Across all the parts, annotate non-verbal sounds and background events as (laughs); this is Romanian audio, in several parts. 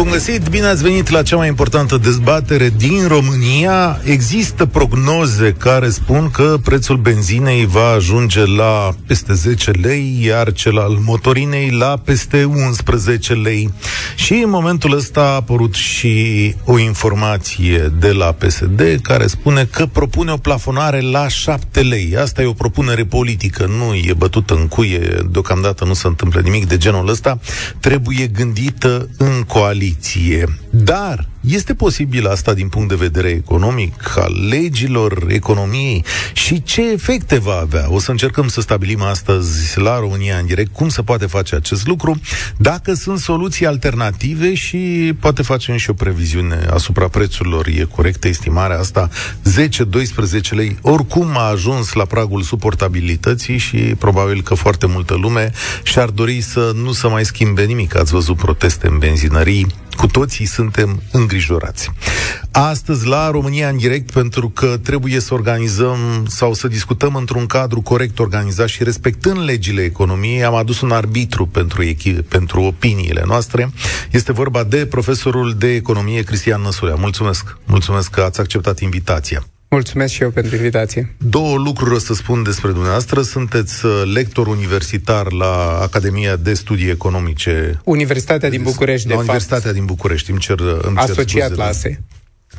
Bun găsit, bine ați venit la cea mai importantă dezbatere din România. Există prognoze care spun că prețul benzinei va ajunge la peste 10 lei, iar cel al motorinei la peste 11 lei. Și în momentul ăsta a apărut și o informație de la PSD care spune că propune o plafonare la 7 lei. Asta e o propunere politică, nu e bătută în cuie, deocamdată nu se întâmplă nimic de genul ăsta. Trebuie gândită în coaliție coaliție. Dar este posibil asta din punct de vedere economic, al legilor economiei și ce efecte va avea? O să încercăm să stabilim astăzi la România în direct cum se poate face acest lucru, dacă sunt soluții alternative și poate facem și o previziune asupra prețurilor. E corectă estimarea asta? 10-12 lei oricum a ajuns la pragul suportabilității și probabil că foarte multă lume și-ar dori să nu se mai schimbe nimic. Ați văzut proteste în benzinării, cu toții suntem îngrijorați. Astăzi la România în direct pentru că trebuie să organizăm sau să discutăm într-un cadru corect organizat și respectând legile economiei, am adus un arbitru pentru, echi- pentru opiniile noastre. Este vorba de profesorul de economie Cristian Năsulea. Mulțumesc! Mulțumesc că ați acceptat invitația. Mulțumesc și eu pentru invitație. Două lucruri o să spun despre dumneavoastră. Sunteți uh, lector universitar la Academia de Studii Economice. Universitatea din București, de la fapt. Universitatea din București, îmi cer, îmi cer Asociat la ASE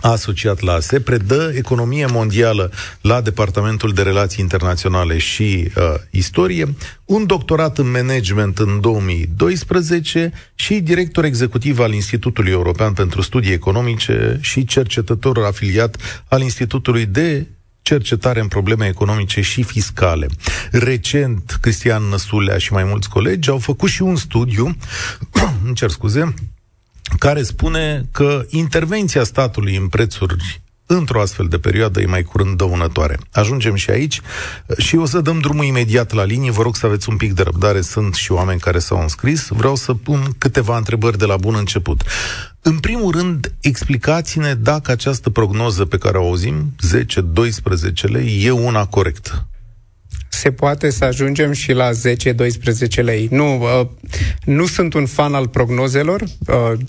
asociat la ASE, predă economie mondială la Departamentul de Relații Internaționale și uh, Istorie, un doctorat în management în 2012 și director executiv al Institutului European pentru Studii Economice și cercetător afiliat al Institutului de cercetare în probleme economice și fiscale. Recent, Cristian Năsulea și mai mulți colegi au făcut și un studiu, (clears throat) îmi cer scuze, care spune că intervenția statului în prețuri într-o astfel de perioadă e mai curând dăunătoare. Ajungem și aici și o să dăm drumul imediat la linie. Vă rog să aveți un pic de răbdare. Sunt și oameni care s-au înscris. Vreau să pun câteva întrebări de la bun început. În primul rând, explicați-ne dacă această prognoză pe care o auzim, 10-12 lei, e una corectă se poate să ajungem și la 10-12 lei. Nu, uh, nu sunt un fan al prognozelor. Uh,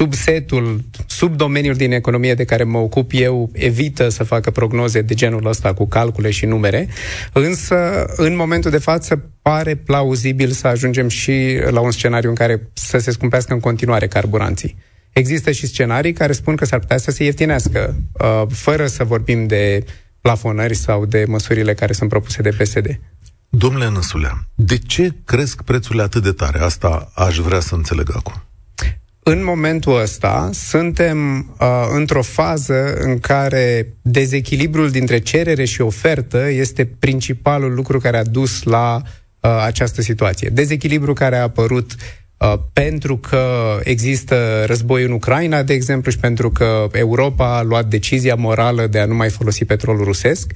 subsetul, subdomeniul din economie de care mă ocup eu evită să facă prognoze de genul ăsta cu calcule și numere, însă în momentul de față pare plauzibil să ajungem și la un scenariu în care să se scumpească în continuare carburanții. Există și scenarii care spun că s-ar putea să se ieftinească, uh, fără să vorbim de plafonări sau de măsurile care sunt propuse de PSD. Domnule Năsulea, de ce cresc prețurile atât de tare? Asta aș vrea să înțeleg acum. În momentul ăsta suntem uh, într-o fază în care dezechilibrul dintre cerere și ofertă este principalul lucru care a dus la uh, această situație. Dezechilibru care a apărut uh, pentru că există război în Ucraina, de exemplu, și pentru că Europa a luat decizia morală de a nu mai folosi petrolul rusesc.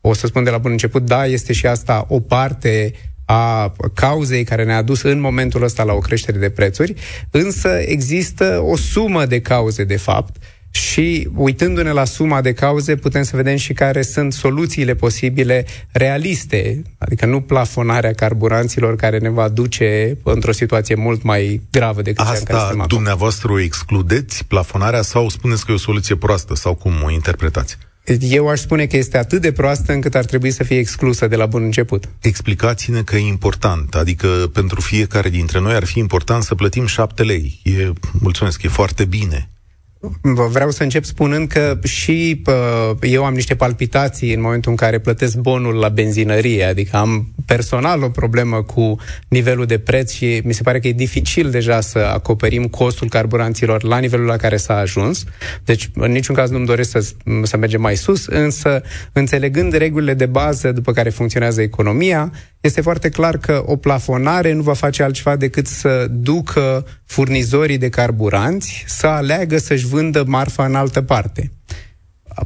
O să spun de la bun început, da, este și asta o parte a cauzei care ne-a dus în momentul ăsta la o creștere de prețuri, însă există o sumă de cauze, de fapt, și uitându-ne la suma de cauze, putem să vedem și care sunt soluțiile posibile realiste, adică nu plafonarea carburanților care ne va duce într-o situație mult mai gravă decât Asta cea în care dumneavoastră o excludeți, plafonarea, sau spuneți că e o soluție proastă, sau cum o interpretați? Eu aș spune că este atât de proastă încât ar trebui să fie exclusă de la bun început. Explicați-ne că e important, adică pentru fiecare dintre noi ar fi important să plătim șapte lei. E, mulțumesc, e foarte bine. Vreau să încep spunând că și uh, eu am niște palpitații în momentul în care plătesc bonul la benzinărie, adică am personal o problemă cu nivelul de preț și mi se pare că e dificil deja să acoperim costul carburanților la nivelul la care s-a ajuns. Deci, în niciun caz nu-mi doresc să, să mergem mai sus, însă, înțelegând regulile de bază după care funcționează economia, este foarte clar că o plafonare nu va face altceva decât să ducă furnizorii de carburanți să aleagă să-și vândă marfa în altă parte.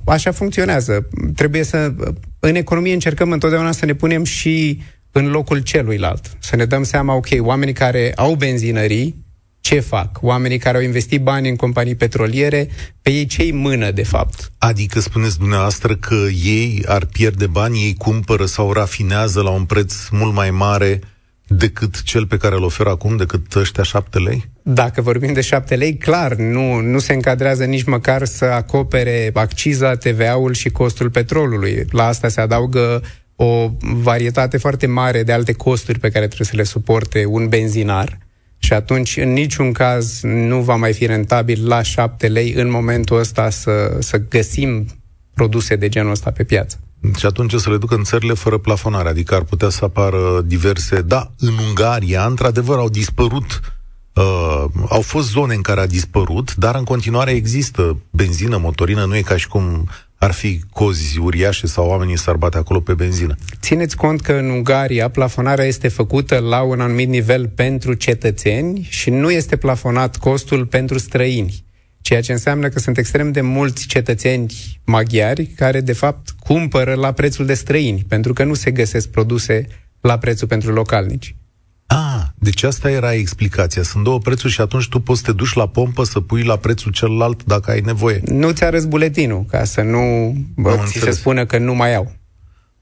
Așa funcționează. Trebuie să... În economie încercăm întotdeauna să ne punem și în locul celuilalt. Să ne dăm seama, ok, oamenii care au benzinării ce fac? Oamenii care au investit bani în companii petroliere, pe ei ce mână, de fapt? Adică spuneți dumneavoastră că ei ar pierde bani, ei cumpără sau rafinează la un preț mult mai mare decât cel pe care îl oferă acum, decât ăștia șapte lei? Dacă vorbim de șapte lei, clar, nu, nu se încadrează nici măcar să acopere acciza, TVA-ul și costul petrolului. La asta se adaugă o varietate foarte mare de alte costuri pe care trebuie să le suporte un benzinar și atunci în niciun caz nu va mai fi rentabil la șapte lei în momentul ăsta să, să găsim produse de genul ăsta pe piață. Și atunci să le ducă în țările fără plafonare, adică ar putea să apară diverse... Da, în Ungaria, într-adevăr, au dispărut Uh, au fost zone în care a dispărut, dar în continuare există benzină, motorină, nu e ca și cum ar fi cozi uriașe sau oamenii s-ar bate acolo pe benzină. Țineți cont că în Ungaria plafonarea este făcută la un anumit nivel pentru cetățeni și nu este plafonat costul pentru străini. Ceea ce înseamnă că sunt extrem de mulți cetățeni maghiari care, de fapt, cumpără la prețul de străini, pentru că nu se găsesc produse la prețul pentru localnici. Ah, deci asta era explicația. Sunt două prețuri și atunci tu poți să te duci la pompă să pui la prețul celălalt dacă ai nevoie. Nu ți arăți buletinul, ca să nu bă, ți se spună că nu mai au.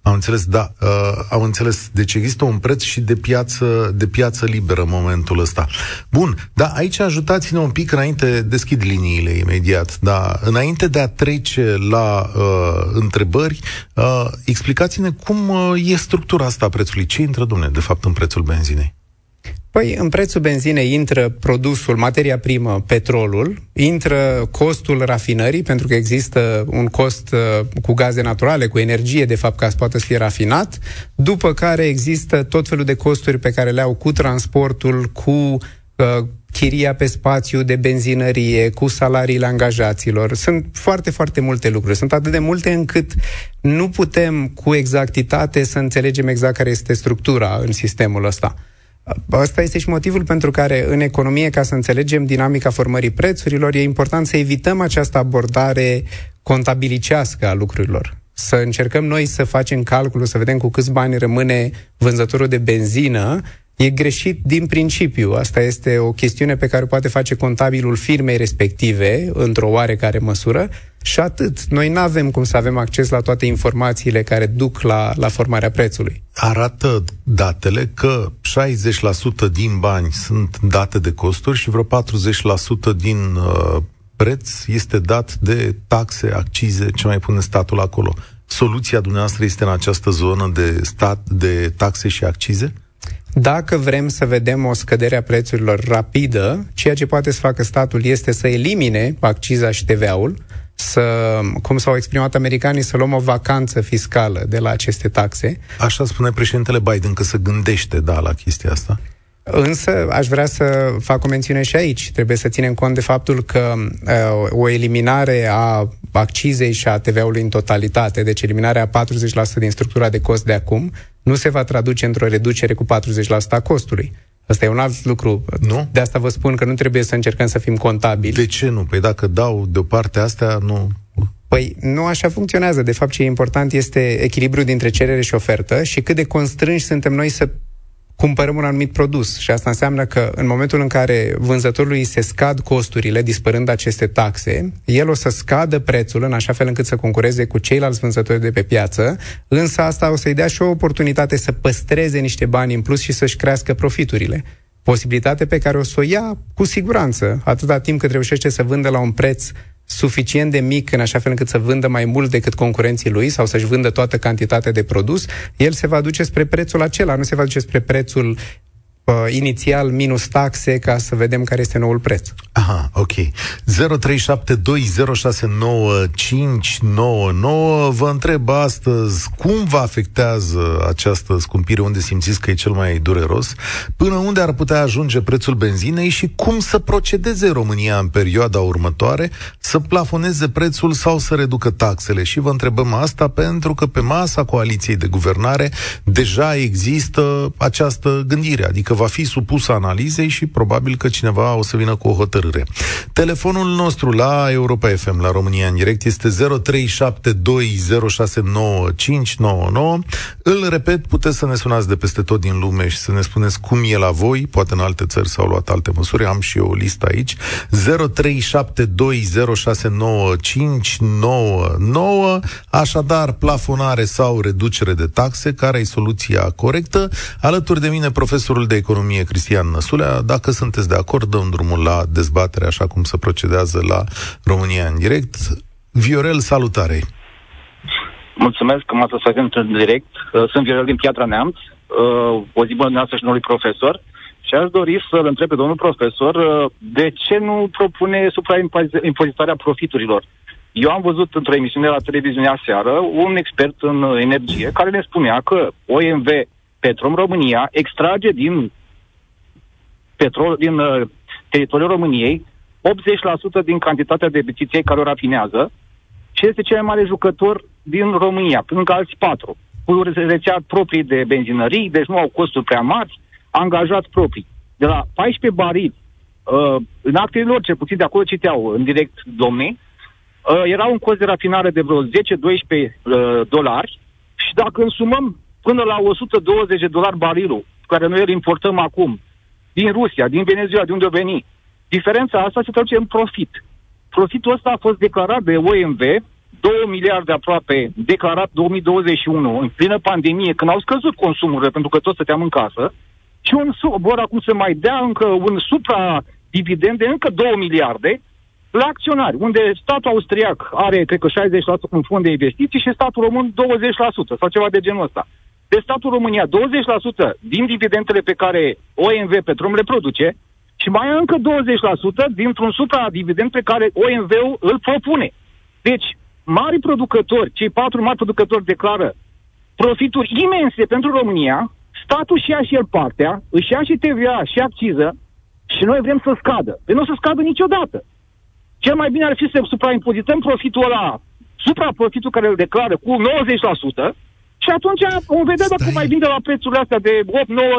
Am înțeles, da, uh, am înțeles. Deci există un preț și de piață, de piață liberă în momentul ăsta. Bun, da, aici ajutați-ne un pic înainte, deschid liniile imediat, da, înainte de a trece la uh, întrebări, uh, explicați-ne cum uh, e structura asta a prețului. Ce intră, domne, de fapt, în prețul benzinei? Păi, în prețul benzinei intră produsul, materia primă, petrolul, intră costul rafinării, pentru că există un cost uh, cu gaze naturale, cu energie, de fapt, ca să poată să fie rafinat, după care există tot felul de costuri pe care le au cu transportul, cu uh, chiria pe spațiu de benzinărie, cu salariile angajaților. Sunt foarte, foarte multe lucruri. Sunt atât de multe încât nu putem cu exactitate să înțelegem exact care este structura în sistemul ăsta. Asta este și motivul pentru care în economie, ca să înțelegem dinamica formării prețurilor, e important să evităm această abordare contabilicească a lucrurilor. Să încercăm noi să facem calculul, să vedem cu câți bani rămâne vânzătorul de benzină e greșit din principiu. Asta este o chestiune pe care o poate face contabilul firmei respective, într-o oarecare măsură, și atât. Noi nu avem cum să avem acces la toate informațiile care duc la, la formarea prețului. Arată datele că 60% din bani sunt date de costuri și vreo 40% din uh, preț este dat de taxe, accize, ce mai pune statul acolo. Soluția dumneavoastră este în această zonă de stat de taxe și accize? Dacă vrem să vedem o scădere a prețurilor rapidă, ceea ce poate să facă statul este să elimine acciza și TVA-ul, să, cum s-au exprimat americanii, să luăm o vacanță fiscală de la aceste taxe. Așa spune președintele Biden că se gândește, da, la chestia asta. Însă aș vrea să fac o mențiune și aici. Trebuie să ținem cont de faptul că uh, o eliminare a accizei și a TVA-ului în totalitate, deci eliminarea a 40% din structura de cost de acum, nu se va traduce într-o reducere cu 40% a costului. Asta e un alt lucru. Nu? De asta vă spun că nu trebuie să încercăm să fim contabili. De ce nu? Păi dacă dau deoparte astea, nu... Păi nu așa funcționează. De fapt, ce e important este echilibrul dintre cerere și ofertă și cât de constrânși suntem noi să cumpărăm un anumit produs și asta înseamnă că în momentul în care vânzătorului se scad costurile, dispărând aceste taxe, el o să scadă prețul în așa fel încât să concureze cu ceilalți vânzători de pe piață, însă asta o să-i dea și o oportunitate să păstreze niște bani în plus și să-și crească profiturile. Posibilitate pe care o să o ia cu siguranță, atâta timp cât reușește să vândă la un preț suficient de mic în așa fel încât să vândă mai mult decât concurenții lui sau să-și vândă toată cantitatea de produs, el se va duce spre prețul acela, nu se va duce spre prețul uh, inițial minus taxe ca să vedem care este noul preț. Aha, ok. 0372069599 Vă întreb astăzi cum vă afectează această scumpire, unde simțiți că e cel mai dureros, până unde ar putea ajunge prețul benzinei și cum să procedeze România în perioada următoare, să plafoneze prețul sau să reducă taxele. Și vă întrebăm asta pentru că pe masa coaliției de guvernare deja există această gândire, adică Adică va fi supus analizei și probabil că cineva o să vină cu o hotărâre. Telefonul nostru la Europa FM, la România în direct, este 0372069599. Îl repet, puteți să ne sunați de peste tot din lume și să ne spuneți cum e la voi, poate în alte țări s-au luat alte măsuri, am și eu o listă aici. 0372069599. Așadar, plafonare sau reducere de taxe, care e soluția corectă? Alături de mine, profesorul de economie Cristian Năsulea. Dacă sunteți de acord, dăm drumul la dezbatere, așa cum se procedează la România în direct. Viorel, salutare! Mulțumesc că m-ați ascultat în direct. Uh, sunt Viorel din Piatra Neamț. Uh, o zi bună noastră și noului profesor. Și aș dori să-l întreb pe domnul profesor uh, de ce nu propune supraimpozitarea profiturilor. Eu am văzut într-o emisiune la televiziunea seară un expert în energie care ne spunea că OMV Petrom România extrage din petrol din uh, teritoriul României 80% din cantitatea de bețiței care o rafinează și este cel mai mare jucător din România, lângă alți patru, cu rețea proprii de benzinării, deci nu au costuri prea mari, angajați proprii. De la 14 barili, uh, în actele lor, cel puțin de acolo citeau în direct domnii, uh, era un cost de rafinare de vreo 10-12 uh, dolari și dacă însumăm până la 120 de dolari barilul, care noi îl importăm acum, din Rusia, din Venezuela, de unde o veni, diferența asta se traduce în profit. Profitul ăsta a fost declarat de OMV, 2 miliarde aproape declarat 2021, în plină pandemie, când au scăzut consumurile, pentru că toți stăteam în casă, și un, vor acum să mai dea încă un supra-dividend de încă 2 miliarde la acționari, unde statul austriac are, cred că, 60% un fond de investiții și statul român 20% sau ceva de genul ăsta. De statul România 20% din dividendele pe care OMV Petrom le produce și mai încă 20% dintr-un supra-dividend pe care OMV-ul îl propune. Deci, mari producători, cei patru mari producători declară profituri imense pentru România, statul și ia și el partea, își ia și TVA și acciză și noi vrem să scadă. Păi nu o să scadă niciodată. Cel mai bine ar fi să supraimpozităm profitul ăla, supraprofitul care îl declară cu 90% și atunci vom vedea Stai. dacă mai vinde la prețurile astea de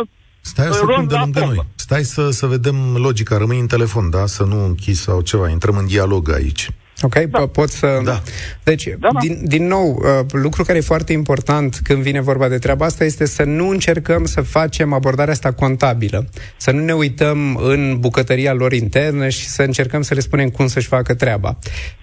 8-9 Stai o secundă lângă pompă. noi. Stai să, să vedem logica. Rămâi în telefon, da? Să nu închizi sau ceva. Intrăm în dialog aici. Ok, da. pot să... Da. Deci, da, da. Din, din nou, uh, lucru care e foarte important când vine vorba de treaba asta este să nu încercăm să facem abordarea asta contabilă. Să nu ne uităm în bucătăria lor internă și să încercăm să le spunem cum să-și facă treaba.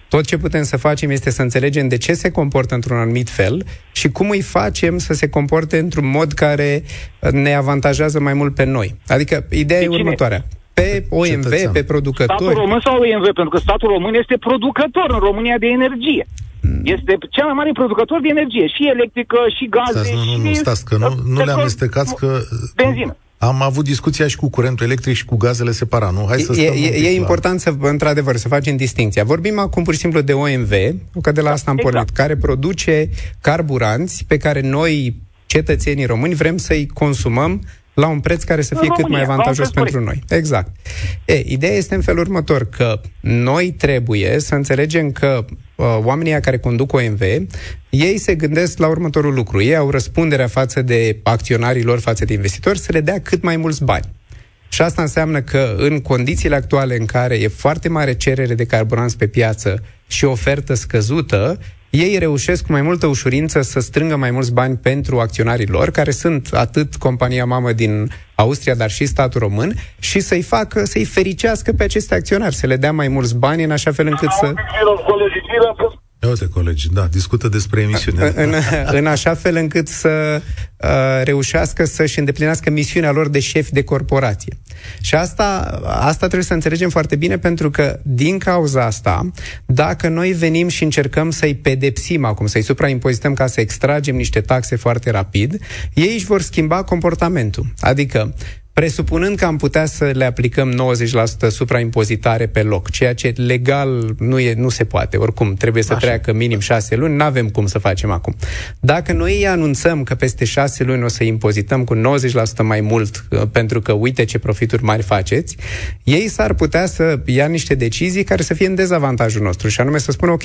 Tot ce putem să facem este să înțelegem de ce se comportă într-un anumit fel și cum îi facem să se comporte într-un mod care ne avantajează mai mult pe noi. Adică, ideea de e următoarea pe OMV, Cetățean. pe producători. Statul român sau OMV? Pentru că statul român este producător în România de energie. Mm. Este cel mai mare producător de energie, și electrică, și gaze, stați, nu, nu, nu, stați, că nu, nu le amestecați, că... Benzină. Am avut discuția și cu curentul electric și cu gazele separat, nu? Hai să e, e, e important să, într-adevăr, să facem distinția. Vorbim acum pur și simplu de OMV, că de la asta am exact. pornit, care produce carburanți pe care noi, cetățenii români, vrem să-i consumăm la un preț care să fie România, cât mai avantajos pentru noi. Exact. E, ideea este în felul următor, că noi trebuie să înțelegem că uh, oamenii care conduc OMV, ei se gândesc la următorul lucru. Ei au răspunderea față de acționarii lor, față de investitori, să le dea cât mai mulți bani. Și asta înseamnă că în condițiile actuale în care e foarte mare cerere de carburanți pe piață și ofertă scăzută, ei reușesc cu mai multă ușurință să strângă mai mulți bani pentru acționarii lor, care sunt atât compania mamă din Austria, dar și statul român, și să-i facă, să-i fericească pe aceste acționari, să le dea mai mulți bani în așa fel încât să... Ia uite, colegi, da, discută despre emisiune. În, în așa fel încât să uh, reușească să-și îndeplinească misiunea lor de șef de corporație. Și asta, asta trebuie să înțelegem foarte bine, pentru că, din cauza asta, dacă noi venim și încercăm să-i pedepsim acum, să-i supraimpozităm ca să extragem niște taxe foarte rapid, ei își vor schimba comportamentul. Adică, presupunând că am putea să le aplicăm 90% supraimpozitare pe loc, ceea ce legal nu, e, nu se poate, oricum trebuie să Așa. treacă minim 6 luni, nu avem cum să facem acum. Dacă noi anunțăm că peste 6 luni o să impozităm cu 90% mai mult uh, pentru că uite ce profituri mari faceți, ei s-ar putea să ia niște decizii care să fie în dezavantajul nostru și anume să spună ok,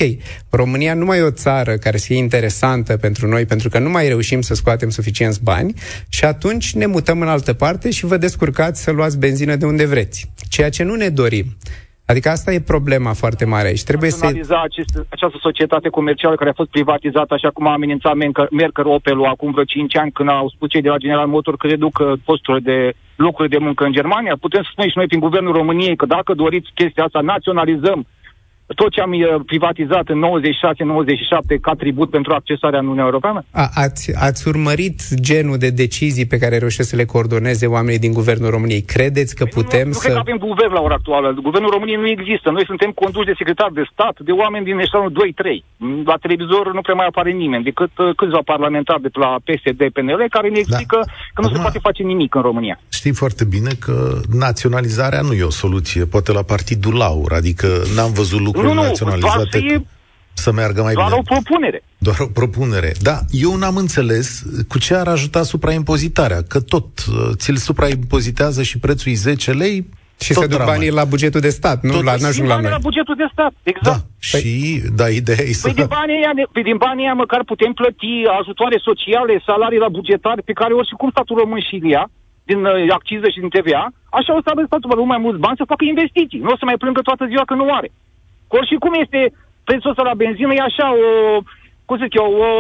România nu mai e o țară care să fie interesantă pentru noi pentru că nu mai reușim să scoatem suficienți bani și atunci ne mutăm în altă parte și vă descurcați să luați benzină de unde vreți. Ceea ce nu ne dorim. Adică asta e problema foarte mare aici. Trebuie să... Acest, această societate comercială care a fost privatizată, așa cum a amenințat Merkel Opel acum vreo 5 ani, când au spus cei de la General Motor că reduc uh, posturile de lucruri de muncă în Germania. Putem să spunem și noi prin Guvernul României că dacă doriți chestia asta, naționalizăm tot ce am uh, privatizat în 96-97 ca tribut pentru accesarea în Uniunea Europeană? A, ați, ați urmărit genul de decizii pe care reușesc să le coordoneze oamenii din Guvernul României. Credeți că păi putem nu, nu să... Nu cred că avem guvern la ora actuală. Guvernul României nu există. Noi suntem conduși de secretar de stat, de oameni din eșalonul 2-3. La televizor nu prea mai apare nimeni, decât uh, câțiva parlamentari de la PSD, PNL, care ne da. explică da. că nu Acum, se poate face nimic în România. Știi foarte bine că naționalizarea nu e o soluție. Poate la Partidul Laur, adică n-am văzut lucruri nu, nu, naționalizate să, să meargă mai doar bine. Doar o propunere. Doar o propunere. Da, eu n-am înțeles cu ce ar ajuta supraimpozitarea, că tot uh, ți-l supraimpozitează și prețul 10 lei, și se duc banii la bugetul de stat, nu Tot la n la noi. la bugetul de stat, exact. Da, păi, și, da, ideea e să... Păi din banii, aia, păi din banii aia măcar putem plăti ajutoare sociale, salarii la bugetare, pe care oricum statul român și ia, din uh, acciză și din TVA, așa o să avem statul român mai mulți bani să facă investiții. Nu o să mai plângă toată ziua că nu are. Or și cum este prețul ăsta la benzină, e așa o, cum să zic eu, o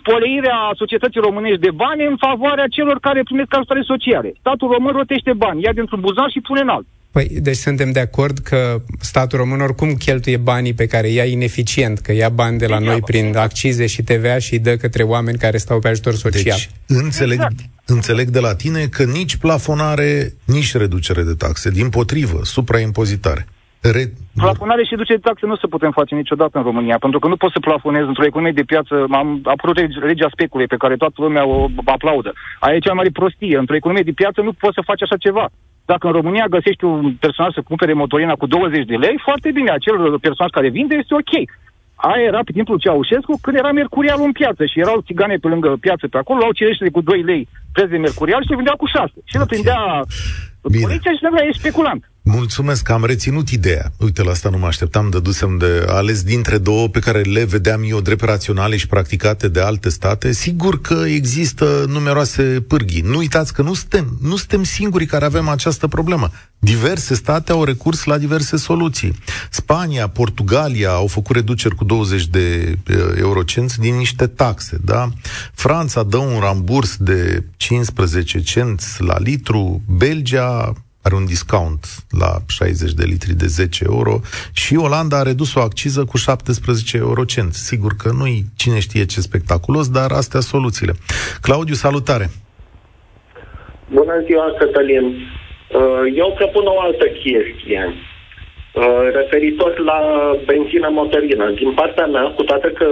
spoleire a societății românești de bani în favoarea celor care primesc ajutoare sociale. Statul român rotește bani, ia dintr-un buzunar și pune în alt. Păi, deci suntem de acord că statul român oricum cheltuie banii pe care ia ineficient, că ia bani de la de noi prin accize și TVA și îi dă către oameni care stau pe ajutor social. Deci, înțeleg, exact. înțeleg de la tine că nici plafonare, nici reducere de taxe, din potrivă, supraimpozitare. Re... Plafonare și reducere de taxe nu se putem face niciodată în România, pentru că nu poți să plafonezi într-o economie de piață. Am apărut legea speculei pe care toată lumea o aplaudă. Aia e cea mai prostie. Într-o economie de piață nu poți să faci așa ceva. Dacă în România găsești un personaj să cumpere motorina cu 20 de lei, foarte bine, acel personaj care vinde este ok. Aia era pe timpul Ceaușescu când era mercurial în piață și erau țigane pe lângă piață pe acolo, luau cireșele cu 2 lei preț de mercurial și le vindeau cu 6. Și okay. le prindea Bine. Poliția și e speculant. Mulțumesc că am reținut ideea. Uite, la asta nu mă așteptam, dădusem de ales dintre două pe care le vedeam eu drept raționale și practicate de alte state. Sigur că există numeroase pârghii. Nu uitați că nu suntem, nu suntem singurii care avem această problemă. Diverse state au recurs la diverse soluții. Spania, Portugalia au făcut reduceri cu 20 de eurocenți din niște taxe, da? Franța dă un ramburs de 15 cenți la litru, Belgia are un discount la 60 de litri de 10 euro și Olanda a redus o acciză cu 17 eurocenți. Sigur că nu-i cine știe ce spectaculos, dar astea soluțiile. Claudiu, salutare! Bună ziua, Cătălin! Uh, eu propun o altă chestie. Uh, referitor la benzină motorină. Din partea mea, cu toate că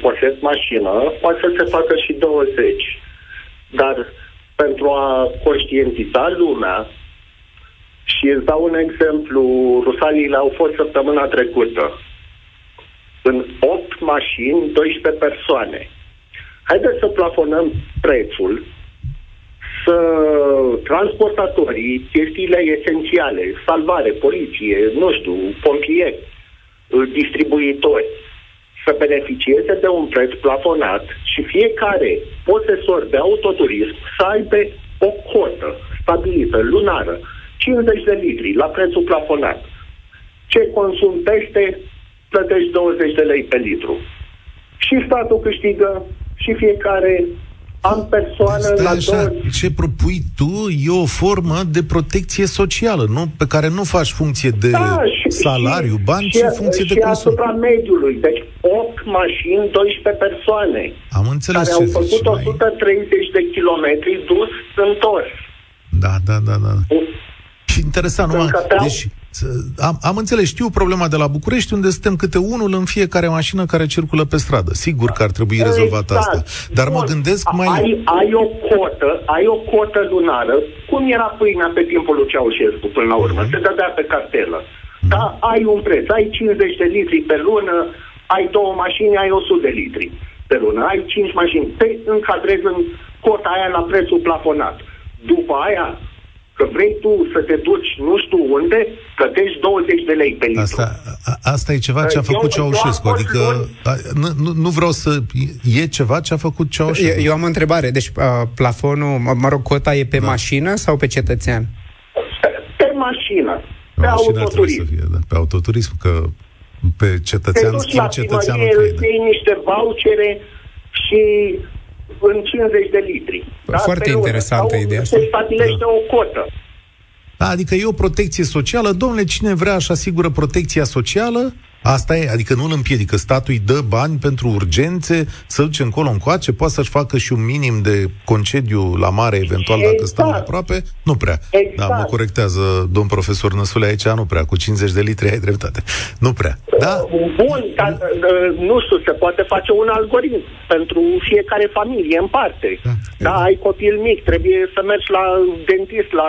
posez mașină, poate să se facă și 20. Dar pentru a conștientiza lumea, și îți dau un exemplu, rusaliile au fost săptămâna trecută. În 8 mașini, 12 persoane. Haideți să plafonăm prețul, să transportatorii, chestiile esențiale, salvare, poliție, nu știu, pompieri, distribuitori, să beneficieze de un preț plafonat și fiecare posesor de autoturism să aibă o cotă stabilită, lunară, 50 de litri, la prețul plafonat. Ce consum peste, plătești 20 de lei pe litru. Și statul câștigă și fiecare am persoană Stai la așa, două... Ce propui tu e o formă de protecție socială, nu? Pe care nu faci funcție de da, și, salariu, bani, și, ci funcție și de consum. asupra mediului. Deci 8 mașini, 12 persoane. Am înțeles care au făcut 130 mai... de kilometri dus întors. Da, da, da, da. Și interesant, nu? Deci, am, am înțeles, știu problema de la București, unde suntem câte unul în fiecare mașină care circulă pe stradă. Sigur că ar trebui rezolvat exact. asta. Dar mă gândesc mai... Ai, ai, o cotă, ai o cotă lunară, cum era pâinea pe timpul lui Ceaușescu până la urmă, uh-huh. se dădea pe cartelă. Uh-huh. Da, ai un preț, ai 50 de litri pe lună, ai două mașini, ai 100 de litri pe lună, ai 5 mașini, te încadrezi în cota aia la prețul plafonat. După aia, că vrei tu să te duci nu știu unde, plătești 20 de lei pe litru. Asta, a, asta e ceva ce a făcut eu, Ceaușescu, adică a, nu, nu vreau să... E ceva ce a făcut Ceaușescu. Eu, eu am o întrebare, deci uh, plafonul, mă rog, cota e pe da. mașină sau pe cetățean? Pe mașină, pe autoturism. Să fie, da, pe autoturism, că pe cetățean schimb cetățeanul tăi, da. niște vouchere și în 50 de litri. Da? Foarte pe interesantă ideea asta. Se stabilește da. o cotă. Da, adică e o protecție socială. Domnule, cine vrea așa asigură protecția socială, Asta e, adică nu îl împiedică. Statul îi dă bani pentru urgențe, să duce încolo încoace, poate să-și facă și un minim de concediu la mare, eventual, exact. dacă stau aproape. Nu prea. Exact. Da, mă corectează domn profesor Năsule aici, nu prea. Cu 50 de litri ai dreptate. Nu prea. Da? Bun, dar nu știu, se poate face un algoritm pentru fiecare familie în parte. Da, da ai copil mic, trebuie să mergi la dentist, la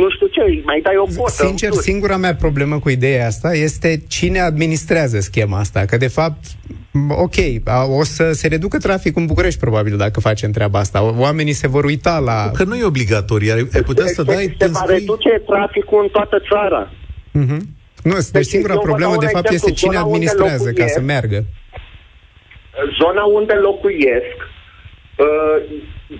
nu știu ce, mai dai o cotă. Sincer, singura mea problemă cu ideea asta este cine administrează administrează schema asta, că de fapt ok, o să se reducă traficul în București, probabil, dacă facem treaba asta. Oamenii se vor uita la... Că nu e obligatoriu, ai, ai putea să dai... Se va reduce traficul în toată țara. Uh-huh. Nu, deci, deci singura problemă, de fapt, este cine administrează ca să meargă. Zona unde locuiesc, uh,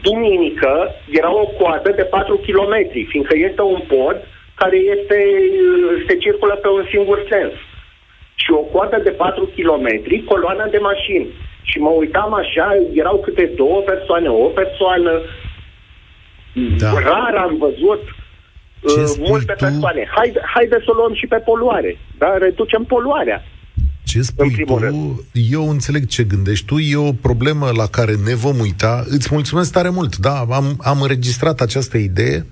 duminică, era o coadă de 4 km, fiindcă este un pod care este, uh, se circulă pe un singur sens și o coadă de 4 km, coloana de mașini. Și mă uitam așa, erau câte două persoane, o persoană. Da. Rar am văzut uh, multe tu? persoane. Haide, haide să o luăm și pe poluare. Da? Reducem poluarea. Ce spui tu, rând. eu înțeleg ce gândești tu, e o problemă la care ne vom uita. Îți mulțumesc tare mult, da, am, am înregistrat această idee,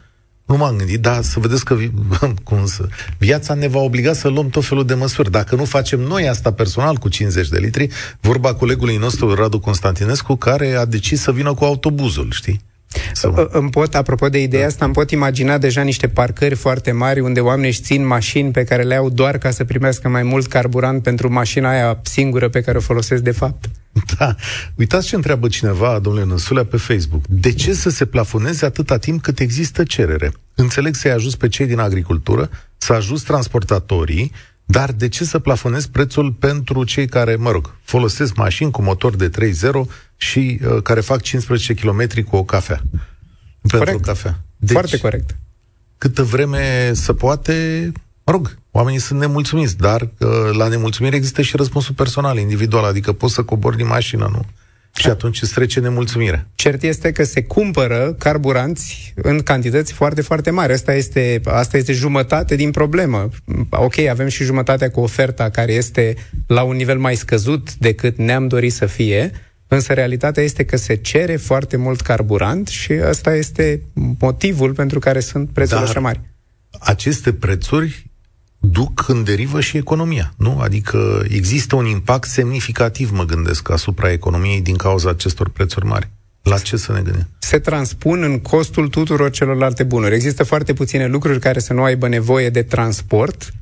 nu m-am gândit, dar să vedeți că (laughs) cum să, viața ne va obliga să luăm tot felul de măsuri. Dacă nu facem noi asta personal cu 50 de litri, vorba colegului nostru Radu Constantinescu, care a decis să vină cu autobuzul, știi? Să... Îmi pot, apropo de ideea asta, îmi pot imagina deja niște parcări foarte mari unde oamenii își țin mașini pe care le au doar ca să primească mai mult carburant pentru mașina aia singură pe care o folosesc de fapt. (laughs) Da. Uitați ce întreabă cineva, domnule Năsulea, pe Facebook. De ce să se plafoneze atâta timp cât există cerere? Înțeleg să-i ajut pe cei din agricultură, să ajut transportatorii, dar de ce să plafonezi prețul pentru cei care, mă rog, folosesc mașini cu motor de 3.0 și uh, care fac 15 km cu o cafea? Pentru corect. o cafea. Deci, Foarte corect. Câtă vreme se poate, mă rog, oamenii sunt nemulțumiți, dar uh, la nemulțumire există și răspunsul personal, individual, adică poți să cobori din mașină, nu? Și atunci îți trece nemulțumirea. Cert este că se cumpără carburanți în cantități foarte, foarte mari. Asta este, asta este jumătate din problemă. Ok, avem și jumătatea cu oferta care este la un nivel mai scăzut decât ne-am dorit să fie, însă realitatea este că se cere foarte mult carburant și asta este motivul pentru care sunt prețurile așa mari. Aceste prețuri duc în derivă și economia, nu? Adică există un impact semnificativ, mă gândesc, asupra economiei din cauza acestor prețuri mari. La ce să ne gândim? Se transpun în costul tuturor celorlalte bunuri. Există foarte puține lucruri care să nu aibă nevoie de transport.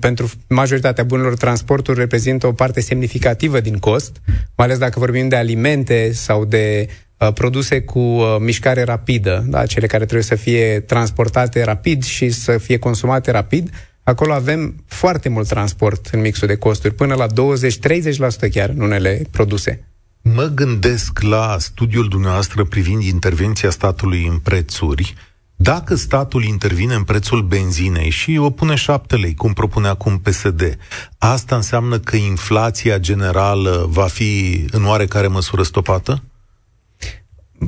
Pentru majoritatea bunurilor, transportul reprezintă o parte semnificativă din cost, mai ales dacă vorbim de alimente sau de uh, produse cu uh, mișcare rapidă, da? cele care trebuie să fie transportate rapid și să fie consumate rapid Acolo avem foarte mult transport în mixul de costuri, până la 20-30% chiar în unele produse. Mă gândesc la studiul dumneavoastră privind intervenția statului în prețuri. Dacă statul intervine în prețul benzinei și o pune 7 lei, cum propune acum PSD, asta înseamnă că inflația generală va fi în oarecare măsură stopată?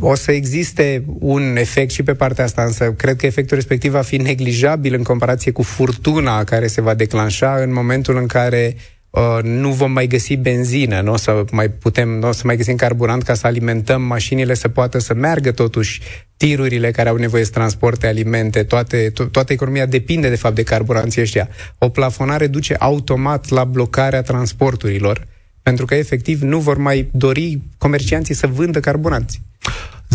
O să existe un efect și pe partea asta, însă cred că efectul respectiv va fi neglijabil în comparație cu furtuna care se va declanșa în momentul în care uh, nu vom mai găsi benzină, nu o să mai putem, nu o să mai găsim carburant ca să alimentăm mașinile să poată să meargă totuși tirurile care au nevoie să transporte alimente, toate, to- toată economia depinde de fapt de carburanții ăștia. O plafonare duce automat la blocarea transporturilor, pentru că efectiv nu vor mai dori comercianții să vândă carburanți. 0372069599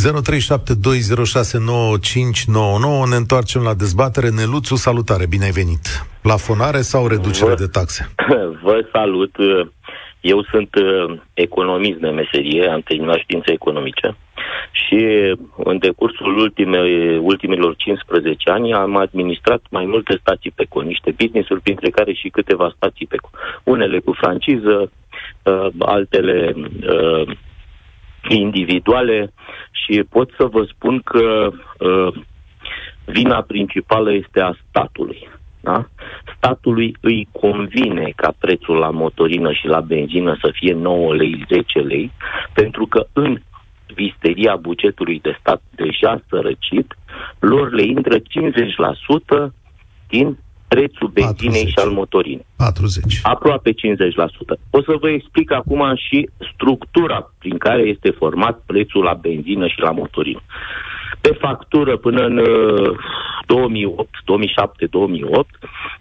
Ne întoarcem la dezbatere. Neluțu, salutare, bine ai venit. Plafonare sau reducere vă, de taxe? (clears throat) Vă salut. Eu sunt uh, economist de meserie, am terminat științe economice Și în decursul ultime, ultimilor 15 ani am administrat mai multe stații PECO, niște business-uri, printre care și câteva stații PECO. Unele cu franciză, uh, altele uh, individuale și pot să vă spun că uh, vina principală este a statului. Da? Statului îi convine ca prețul la motorină și la benzină să fie 9 lei, 10 lei, pentru că în visteria bugetului de stat deja sărăcit, lor le intră 50% din prețul benzinei 40. și al motorinei. 40. Aproape 50%. O să vă explic acum și structura prin care este format prețul la benzină și la motorină. Pe factură până în 2008, 2007, 2008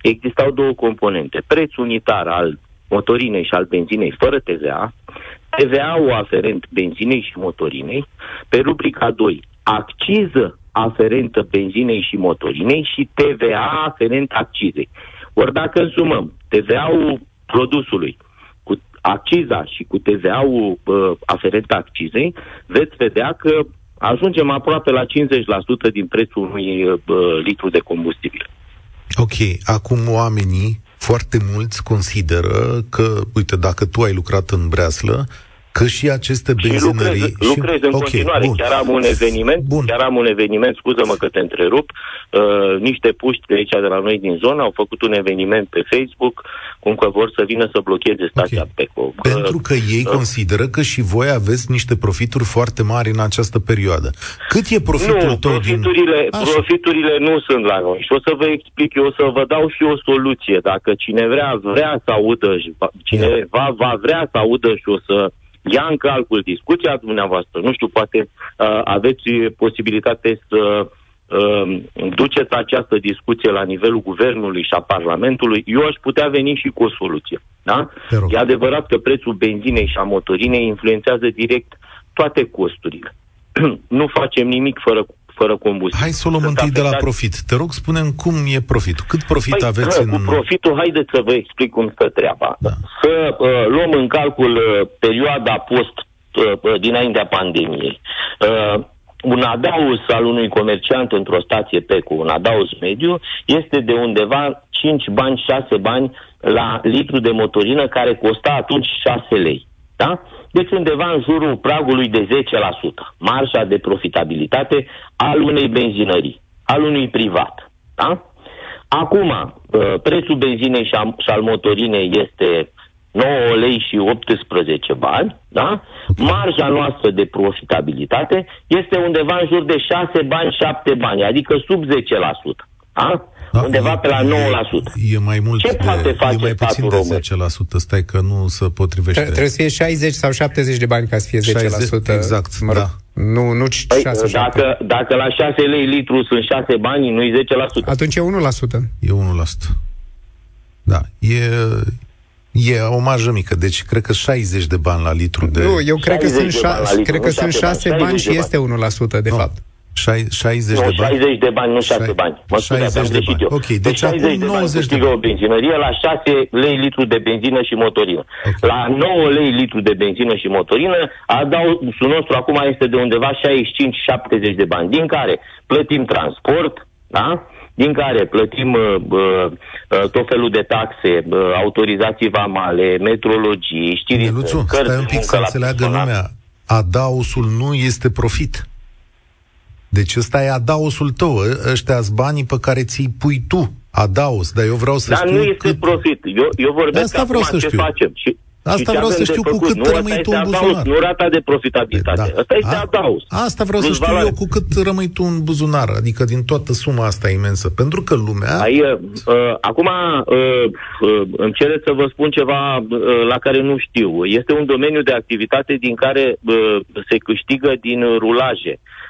existau două componente. Prețul unitar al motorinei și al benzinei fără TVA, TVA-ul aferent benzinei și motorinei, pe rubrica 2, acciză aferentă benzinei și motorinei și TVA aferent accizei. Ori dacă însumăm TVA-ul produsului cu acciza și cu TVA-ul uh, aferent accizei, veți vedea că ajungem aproape la 50% din prețul unui uh, litru de combustibil. Ok, acum oamenii foarte mulți consideră că, uite, dacă tu ai lucrat în breaslă, că și aceste benzinării... Și lucrez, lucrez în okay, continuare. Bun. Chiar am un eveniment, bun. chiar am un eveniment, scuză-mă că te întrerup, uh, niște puști de aici de la noi din zonă au făcut un eveniment pe Facebook cum că vor să vină să blocheze stația okay. PECO. Pentru că ei uh, consideră că și voi aveți niște profituri foarte mari în această perioadă. Cât e profitul nu, tău profiturile, din... profiturile nu sunt la noi. Și o să vă explic, eu o să vă dau și o soluție. Dacă cine vrea, vrea să audă, cine va, va vrea să audă și o să ia în calcul discuția dumneavoastră. Nu știu, poate uh, aveți posibilitate să uh, duceți această discuție la nivelul guvernului și a Parlamentului. Eu aș putea veni și cu o soluție. Da? E adevărat că prețul benzinei și a motorinei influențează direct toate costurile. (clears throat) nu facem nimic fără fără combustibil. Hai să o luăm întâi de la profit. Te rog, spunem cum e profitul. Cât profit păi, aveți în... Cu profitul, haideți să vă explic cum stă treaba. Da. Să uh, luăm în calcul uh, perioada post uh, uh, dinaintea pandemiei. Uh, un adaus al unui comerciant într-o stație PECU, un adaus mediu, este de undeva 5 bani, 6 bani la litru de motorină, care costa atunci 6 lei. Da? Deci undeva în jurul pragului de 10%, marșa de profitabilitate al unei benzinării, al unui privat. Da? Acum, uh, prețul benzinei și al motorinei este 9 lei și 18 bani, da? Marja noastră de profitabilitate este undeva în jur de 6 bani, 7 bani, adică sub 10%. Da? Da, undeva e, pe la 9%. E, e mai mult Ce de, poate face e mai puțin de 10%, stai că nu se potrivește. Tre- trebuie să fie 60 sau 70 de bani ca să fie 10%. 60, exact, mă rog. da. Nu, nu 6, păi, dacă, dacă la 6 lei litru sunt 6 bani, nu-i 10%. Atunci e 1%. E 1%. Da, e, E o marjă mică, deci cred că 60 de bani la litru de... Nu, eu cred că sunt, șa- cred că sunt 6 bani, bani și este 1% de no. fapt. 60 nu, de bani? 60 de bani, nu 6 bani. Mă 60 de bani. Eu. Ok, deci, deci 60 de 90 de bani. o benzinărie la 6 lei litru de benzină și motorină. Okay. La 9 lei litru de benzină și motorină, adausul nostru acum este de undeva 65-70 de bani, din care plătim transport, da? din care plătim uh, uh, uh, tot felul de taxe, uh, autorizații vamale, metrologii, știri, Neluțu, cărți stai un pic să înțeleagă lumea. Adausul nu este profit. Deci ăsta e adausul tău, ă, ăștia banii pe care ți-i pui tu, adaus, dar eu vreau să dar știu nu este cât... profit, eu, eu vorbesc Asta vreau să ce știu. facem. Și Asta vreau să știu cu cât nu, rămâi tu în buzunar. Nu rata de profitabilitate. Da. Asta este A, adaus. Asta vreau Plus să știu valoare. eu cu cât rămâi tu în buzunar, adică din toată suma asta imensă. Pentru că lumea... Ai, uh, uh, acum uh, uh, îmi cere să vă spun ceva uh, la care nu știu. Este un domeniu de activitate din care uh, se câștigă din rulaje. Uh,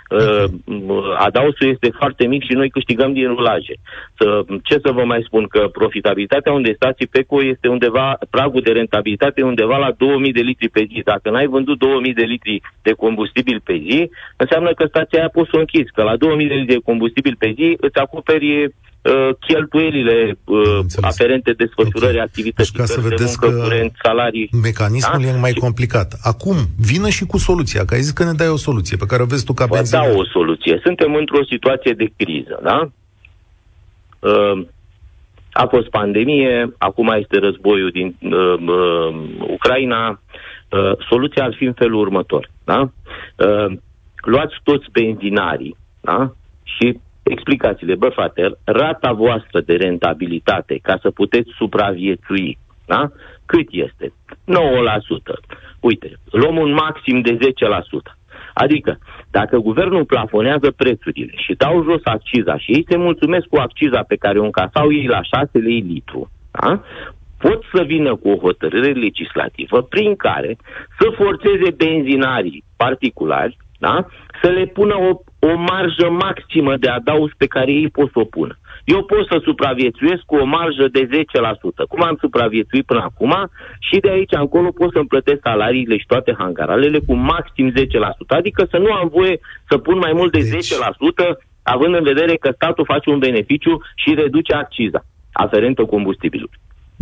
adausul este foarte mic și noi câștigăm din rulaje. Să, ce să vă mai spun? Că profitabilitatea unde stații PECO este undeva, pragul de rentabilitate undeva la 2000 de litri pe zi. Dacă n-ai vândut 2000 de litri de combustibil pe zi, înseamnă că stația aia poți să o închizi, că la 2000 de litri de combustibil pe zi îți acoperi uh, cheltuielile uh, aferente desfășurării okay. activității. Deci ca să vedeți de muncă, că curent, salarii. mecanismul da? e mai complicat. Acum, vină și cu soluția, că ai zis că ne dai o soluție pe care o vezi tu ca Vă dau o soluție. Suntem într-o situație de criză, da? Uh, a fost pandemie, acum este războiul din uh, uh, Ucraina. Uh, soluția ar fi în felul următor. Da? Uh, luați toți benzinarii da? și explicați-le, bă, frate, rata voastră de rentabilitate ca să puteți supraviețui, da? cât este? 9%. Uite, luăm un maxim de 10%. Adică, dacă guvernul plafonează prețurile și dau jos acciza și ei se mulțumesc cu acciza pe care o încasau ei la 6 lei litru, da? pot să vină cu o hotărâre legislativă prin care să forțeze benzinarii particulari da? să le pună o, o marjă maximă de adaus pe care ei pot să o pună. Eu pot să supraviețuiesc cu o marjă de 10%, cum am supraviețuit până acum, și de aici încolo pot să-mi plătesc salariile și toate hangaralele cu maxim 10%. Adică să nu am voie să pun mai mult de deci... 10%, având în vedere că statul face un beneficiu și reduce acciza aferentă combustibilului.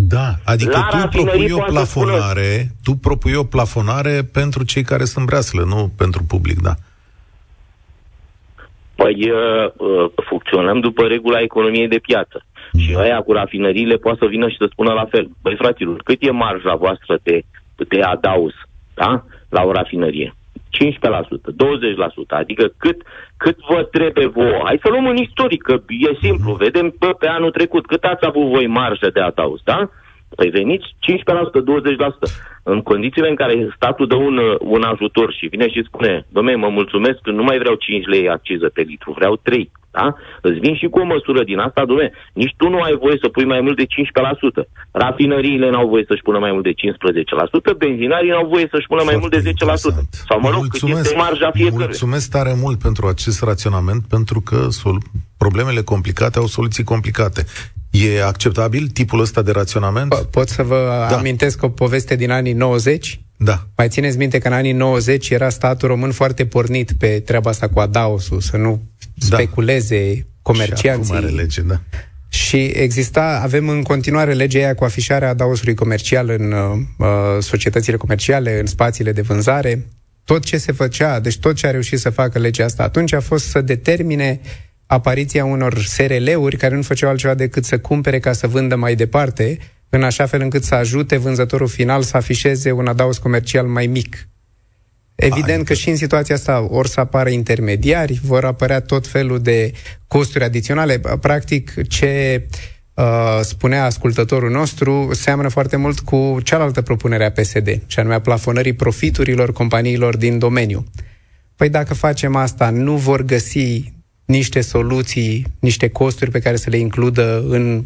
Da, adică La tu propui o plafonare, spună... tu propui o plafonare pentru cei care sunt breaslă, nu pentru public, da. Păi uh, uh, funcționăm după regula economiei de piață. Mm. Și aia cu rafinăriile poate să vină și să spună la fel. Băi, fraților, cât e marja voastră de, de adaus da? la o rafinărie? 15%, 20%, adică cât, cât vă trebuie vouă. Hai să luăm în istoric, că e simplu, vedem pe, pe anul trecut, cât ați avut voi marjă de adaus, da? Păi veniți 15%, 20%. În condițiile în care statul dă un, un ajutor și vine și spune, domnule, mă mulțumesc că nu mai vreau 5 lei acciză pe litru, vreau 3. Da? Îți vin și cu o măsură din asta, domnule, nici tu nu ai voie să pui mai mult de 15%. Rafinăriile n-au voie să-și pună mai mult de 15%, benzinarii n-au voie să-și pună Foarte mai mult de 10%. Interesant. Sau mă rog, cât este marja fiecare. Mulțumesc tare mult pentru acest raționament, pentru că sol- problemele complicate au soluții complicate. E acceptabil tipul ăsta de raționament? Po- pot să vă da. amintesc o poveste din anii 90? Da. Mai țineți minte că în anii 90 era statul român foarte pornit pe treaba asta cu Adaosul, să nu da. speculeze comercianții. Și lege, da. Și exista, avem în continuare legea aia cu afișarea adaosului comercial în uh, societățile comerciale, în spațiile de vânzare. Tot ce se făcea, deci tot ce a reușit să facă legea asta atunci a fost să determine apariția unor SRL-uri care nu făceau altceva decât să cumpere ca să vândă mai departe, în așa fel încât să ajute vânzătorul final să afișeze un adaos comercial mai mic. Evident Ai, că și în situația asta or să apară intermediari, vor apărea tot felul de costuri adiționale. Practic, ce uh, spunea ascultătorul nostru seamănă foarte mult cu cealaltă propunere a PSD, și anume a plafonării profiturilor companiilor din domeniu. Păi dacă facem asta, nu vor găsi niște soluții, niște costuri pe care să le includă în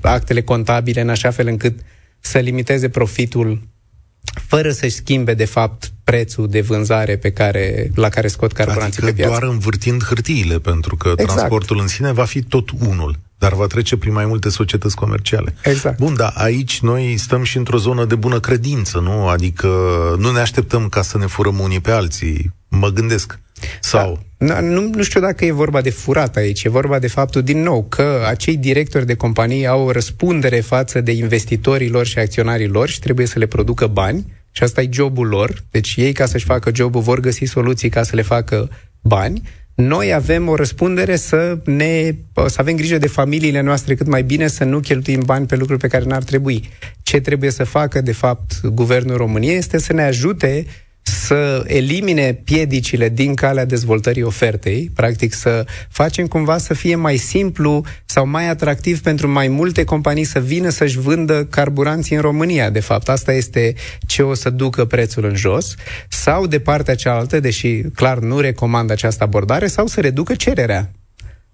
actele contabile în așa fel încât să limiteze profitul fără să-și schimbe, de fapt, prețul de vânzare pe care, la care scot carburanții adică pe piață. doar învârtind hârtiile, pentru că exact. transportul în sine va fi tot unul, dar va trece prin mai multe societăți comerciale. Exact. Bun, dar aici noi stăm și într-o zonă de bună credință, nu? Adică nu ne așteptăm ca să ne furăm unii pe alții. Mă gândesc. Sau... Da. Nu, nu știu dacă e vorba de furat aici, e vorba de faptul, din nou, că acei directori de companii au o răspundere față de investitorii lor și acționarii lor și trebuie să le producă bani și asta e jobul lor. Deci ei, ca să-și facă jobul, vor găsi soluții ca să le facă bani. Noi avem o răspundere să ne să avem grijă de familiile noastre cât mai bine, să nu cheltuim bani pe lucruri pe care n-ar trebui. Ce trebuie să facă, de fapt, guvernul României este să ne ajute să elimine piedicile din calea dezvoltării ofertei, practic să facem cumva să fie mai simplu sau mai atractiv pentru mai multe companii să vină să-și vândă carburanții în România, de fapt. Asta este ce o să ducă prețul în jos, sau de partea cealaltă, deși clar nu recomand această abordare, sau să reducă cererea.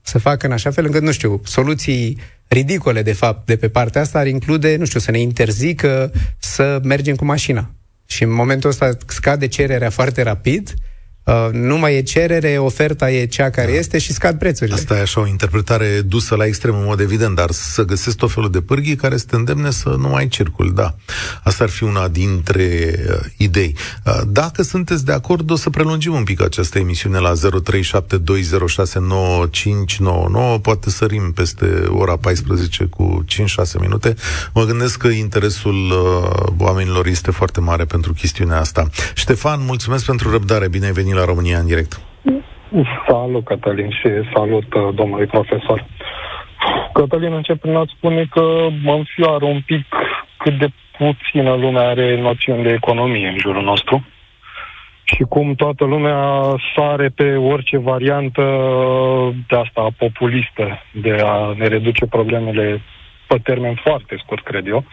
Să facă în așa fel încât, nu știu, soluții ridicole, de fapt, de pe partea asta ar include, nu știu, să ne interzică să mergem cu mașina și în momentul ăsta scade cererea foarte rapid, Uh, nu mai e cerere, oferta e cea care da. este și scad prețurile. Asta e așa o interpretare dusă la extrem în mod evident, dar să găsesc tot felul de pârghii care să te îndemne să nu mai circul, da. Asta ar fi una dintre uh, idei. Uh, dacă sunteți de acord, o să prelungim un pic această emisiune la 0372069599, poate sărim peste ora 14 cu 5-6 minute. Mă gândesc că interesul uh, oamenilor este foarte mare pentru chestiunea asta. Ștefan, mulțumesc pentru răbdare, bine ai venit la România în direct. Salut, Cătălin, și salut uh, domnului profesor. Cătălin, încep prin a spune că mă înfioară un pic cât de puțină lume are noțiuni de economie în jurul nostru și cum toată lumea sare pe orice variantă de asta populistă de a ne reduce problemele pe termen foarte scurt, cred eu.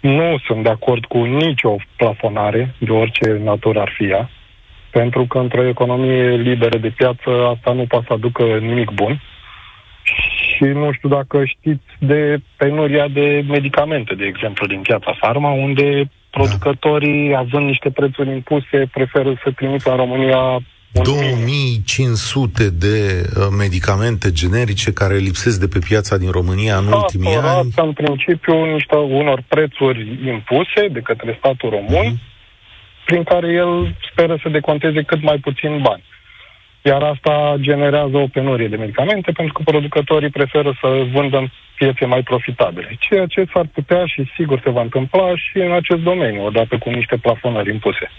Nu sunt de acord cu nicio plafonare de orice natură ar fi ea. Pentru că într-o economie liberă de piață asta nu poate să aducă nimic bun. Și nu știu dacă știți de penuria de medicamente, de exemplu, din piața farma, unde producătorii, având niște prețuri impuse, preferă să trimită în România 2500 de uh, medicamente generice care lipsesc de pe piața din România în ultimii ani. în principiu niște unor prețuri impuse de către statul român. Mm-hmm prin care el speră să deconteze cât mai puțin bani. Iar asta generează o penurie de medicamente pentru că producătorii preferă să vândă în piețe mai profitabile. Ceea ce s-ar putea și sigur se va întâmpla și în acest domeniu, odată cu niște plafonări impuse.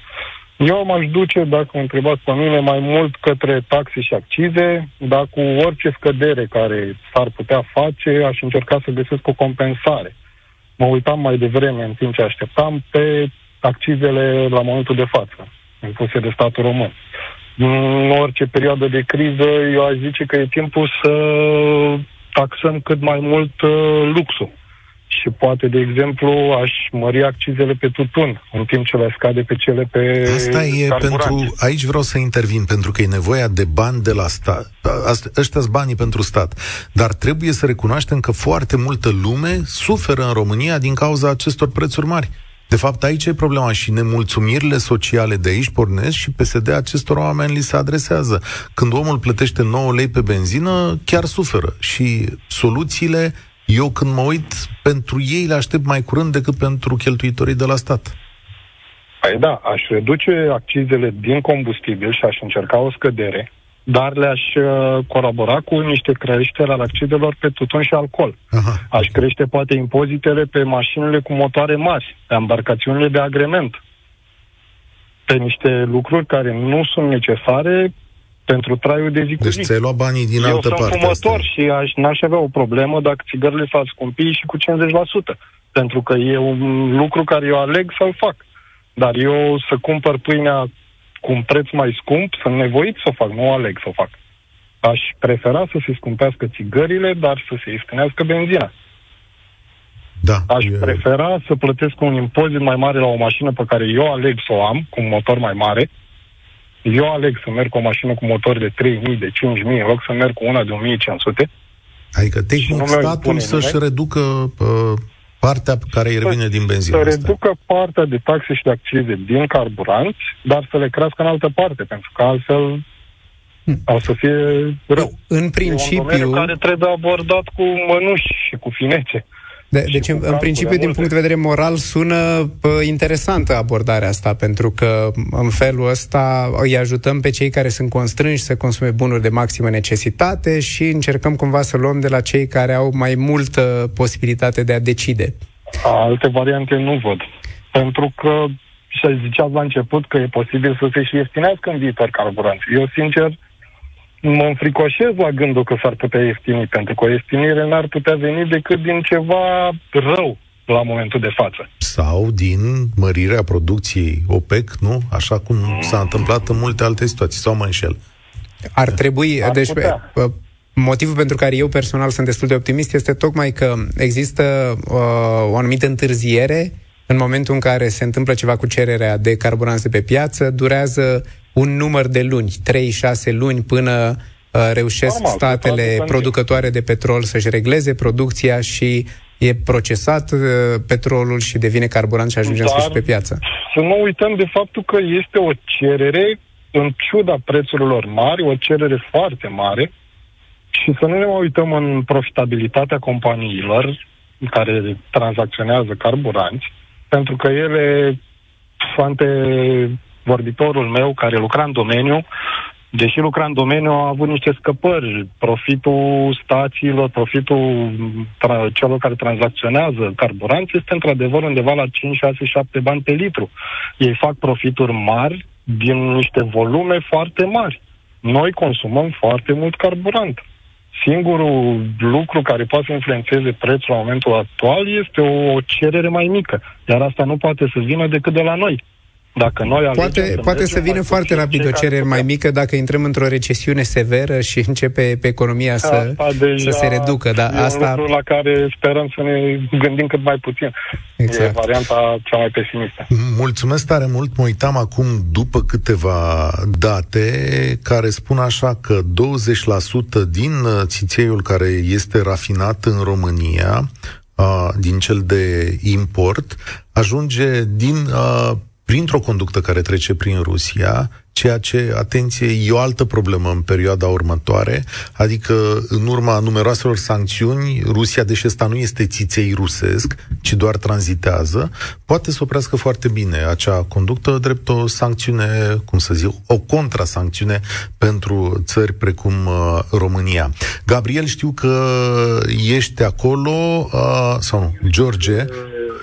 Eu m-aș duce, dacă mă întrebați pe mine, mai mult către taxe și accize, dar cu orice scădere care s-ar putea face, aș încerca să găsesc o compensare. Mă uitam mai devreme, în timp ce așteptam, pe accizele la momentul de față, impuse de statul român. În orice perioadă de criză, eu aș zice că e timpul să taxăm cât mai mult uh, luxul. Și poate, de exemplu, aș mări accizele pe tutun, în timp ce le scade pe cele pe Asta e pentru... Aici vreau să intervin, pentru că e nevoia de bani de la stat. Ăștia sunt banii pentru stat. Dar trebuie să recunoaștem că foarte multă lume suferă în România din cauza acestor prețuri mari. De fapt, aici e problema și nemulțumirile sociale de aici pornesc și PSD acestor oameni li se adresează. Când omul plătește 9 lei pe benzină, chiar suferă. Și soluțiile, eu când mă uit, pentru ei le aștept mai curând decât pentru cheltuitorii de la stat. Păi da, aș reduce accizele din combustibil și aș încerca o scădere dar le-aș uh, colabora cu niște creșteri al accizelor pe tutun și alcool. Aha. Aș crește poate impozitele pe mașinile cu motoare mari, pe embarcațiunile de agrement, pe niște lucruri care nu sunt necesare pentru traiul de zi cu deci zi. ți-ai luat banii din Eu altă sunt parte. fumător asta. și aș, n-aș avea o problemă dacă țigările s-ar scumpi și cu 50%. Pentru că e un lucru care eu aleg să-l fac. Dar eu să cumpăr pâinea cu un preț mai scump, sunt nevoit să o fac, nu aleg să o fac. Aș prefera să se scumpească țigările, dar să se ieftinească benzina. Da. Aș e... prefera să plătesc un impozit mai mare la o mașină pe care eu aleg să o am, cu un motor mai mare. Eu aleg să merg cu o mașină cu motor de 3.000, de 5.000, în loc să merg cu una de 1.500. Adică tehnic statul să-și reducă uh, Partea care îi revine din benzină. Să reducă partea de taxe și de accize din carburanți, dar să le crească în altă parte, pentru că altfel hmm. o să fie rău. În principiu... E un care trebuie abordat cu mănuși și cu finețe. De, deci, în, în principiu, din punct de vedere moral, sună pă, interesantă abordarea asta, pentru că în felul ăsta îi ajutăm pe cei care sunt constrânși să consume bunuri de maximă necesitate și încercăm cumva să luăm de la cei care au mai multă posibilitate de a decide. Alte variante nu văd. Pentru că și ziceați la început că e posibil să se și ieftinească în viitor carburanți. Eu, sincer, mă înfricoșez la gândul că s-ar putea ieftini, pentru că o ieftinire n-ar putea veni decât din ceva rău la momentul de față. Sau din mărirea producției OPEC, nu? Așa cum mm. s-a întâmplat în multe alte situații, sau mă înșel. Ar trebui, Ar deci, putea. motivul pentru care eu personal sunt destul de optimist este tocmai că există uh, o anumită întârziere în momentul în care se întâmplă ceva cu cererea de carburanți pe piață, durează un număr de luni, 3-6 luni până uh, reușesc Normal, statele producătoare de petrol să-și regleze producția și e procesat uh, petrolul și devine carburant și ajunge Dar, în sfârșit pe piață. Să nu uităm de faptul că este o cerere în ciuda prețurilor mari, o cerere foarte mare și să nu ne mai uităm în profitabilitatea companiilor care tranzacționează carburanți, pentru că ele, ante vorbitorul meu care lucra în domeniu, deși lucra în domeniu, a avut niște scăpări. Profitul stațiilor, profitul tra- celor care tranzacționează carburanți este într-adevăr undeva la 5, 6, 7 bani pe litru. Ei fac profituri mari din niște volume foarte mari. Noi consumăm foarte mult carburant. Singurul lucru care poate să influențeze prețul la momentul actual este o cerere mai mică, iar asta nu poate să vină decât de la noi. Dacă noi poate, să poate să vină foarte rapid o cerere mai mică dacă intrăm într-o recesiune severă și începe pe economia să, să se reducă. Dar e asta... un la care sperăm să ne gândim cât mai puțin. Exact. E varianta cea mai pesimistă. Mulțumesc tare mult. Mă uitam acum după câteva date care spun așa că 20% din uh, țițeiul care este rafinat în România din cel de import ajunge din uh, printr-o conductă care trece prin Rusia, ceea ce, atenție, e o altă problemă în perioada următoare, adică în urma numeroaselor sancțiuni, Rusia, deși asta nu este țiței rusesc, ci doar tranzitează, poate să oprească foarte bine acea conductă drept o sancțiune, cum să zic, o contrasancțiune pentru țări precum uh, România. Gabriel, știu că ești acolo, uh, sau nu, George,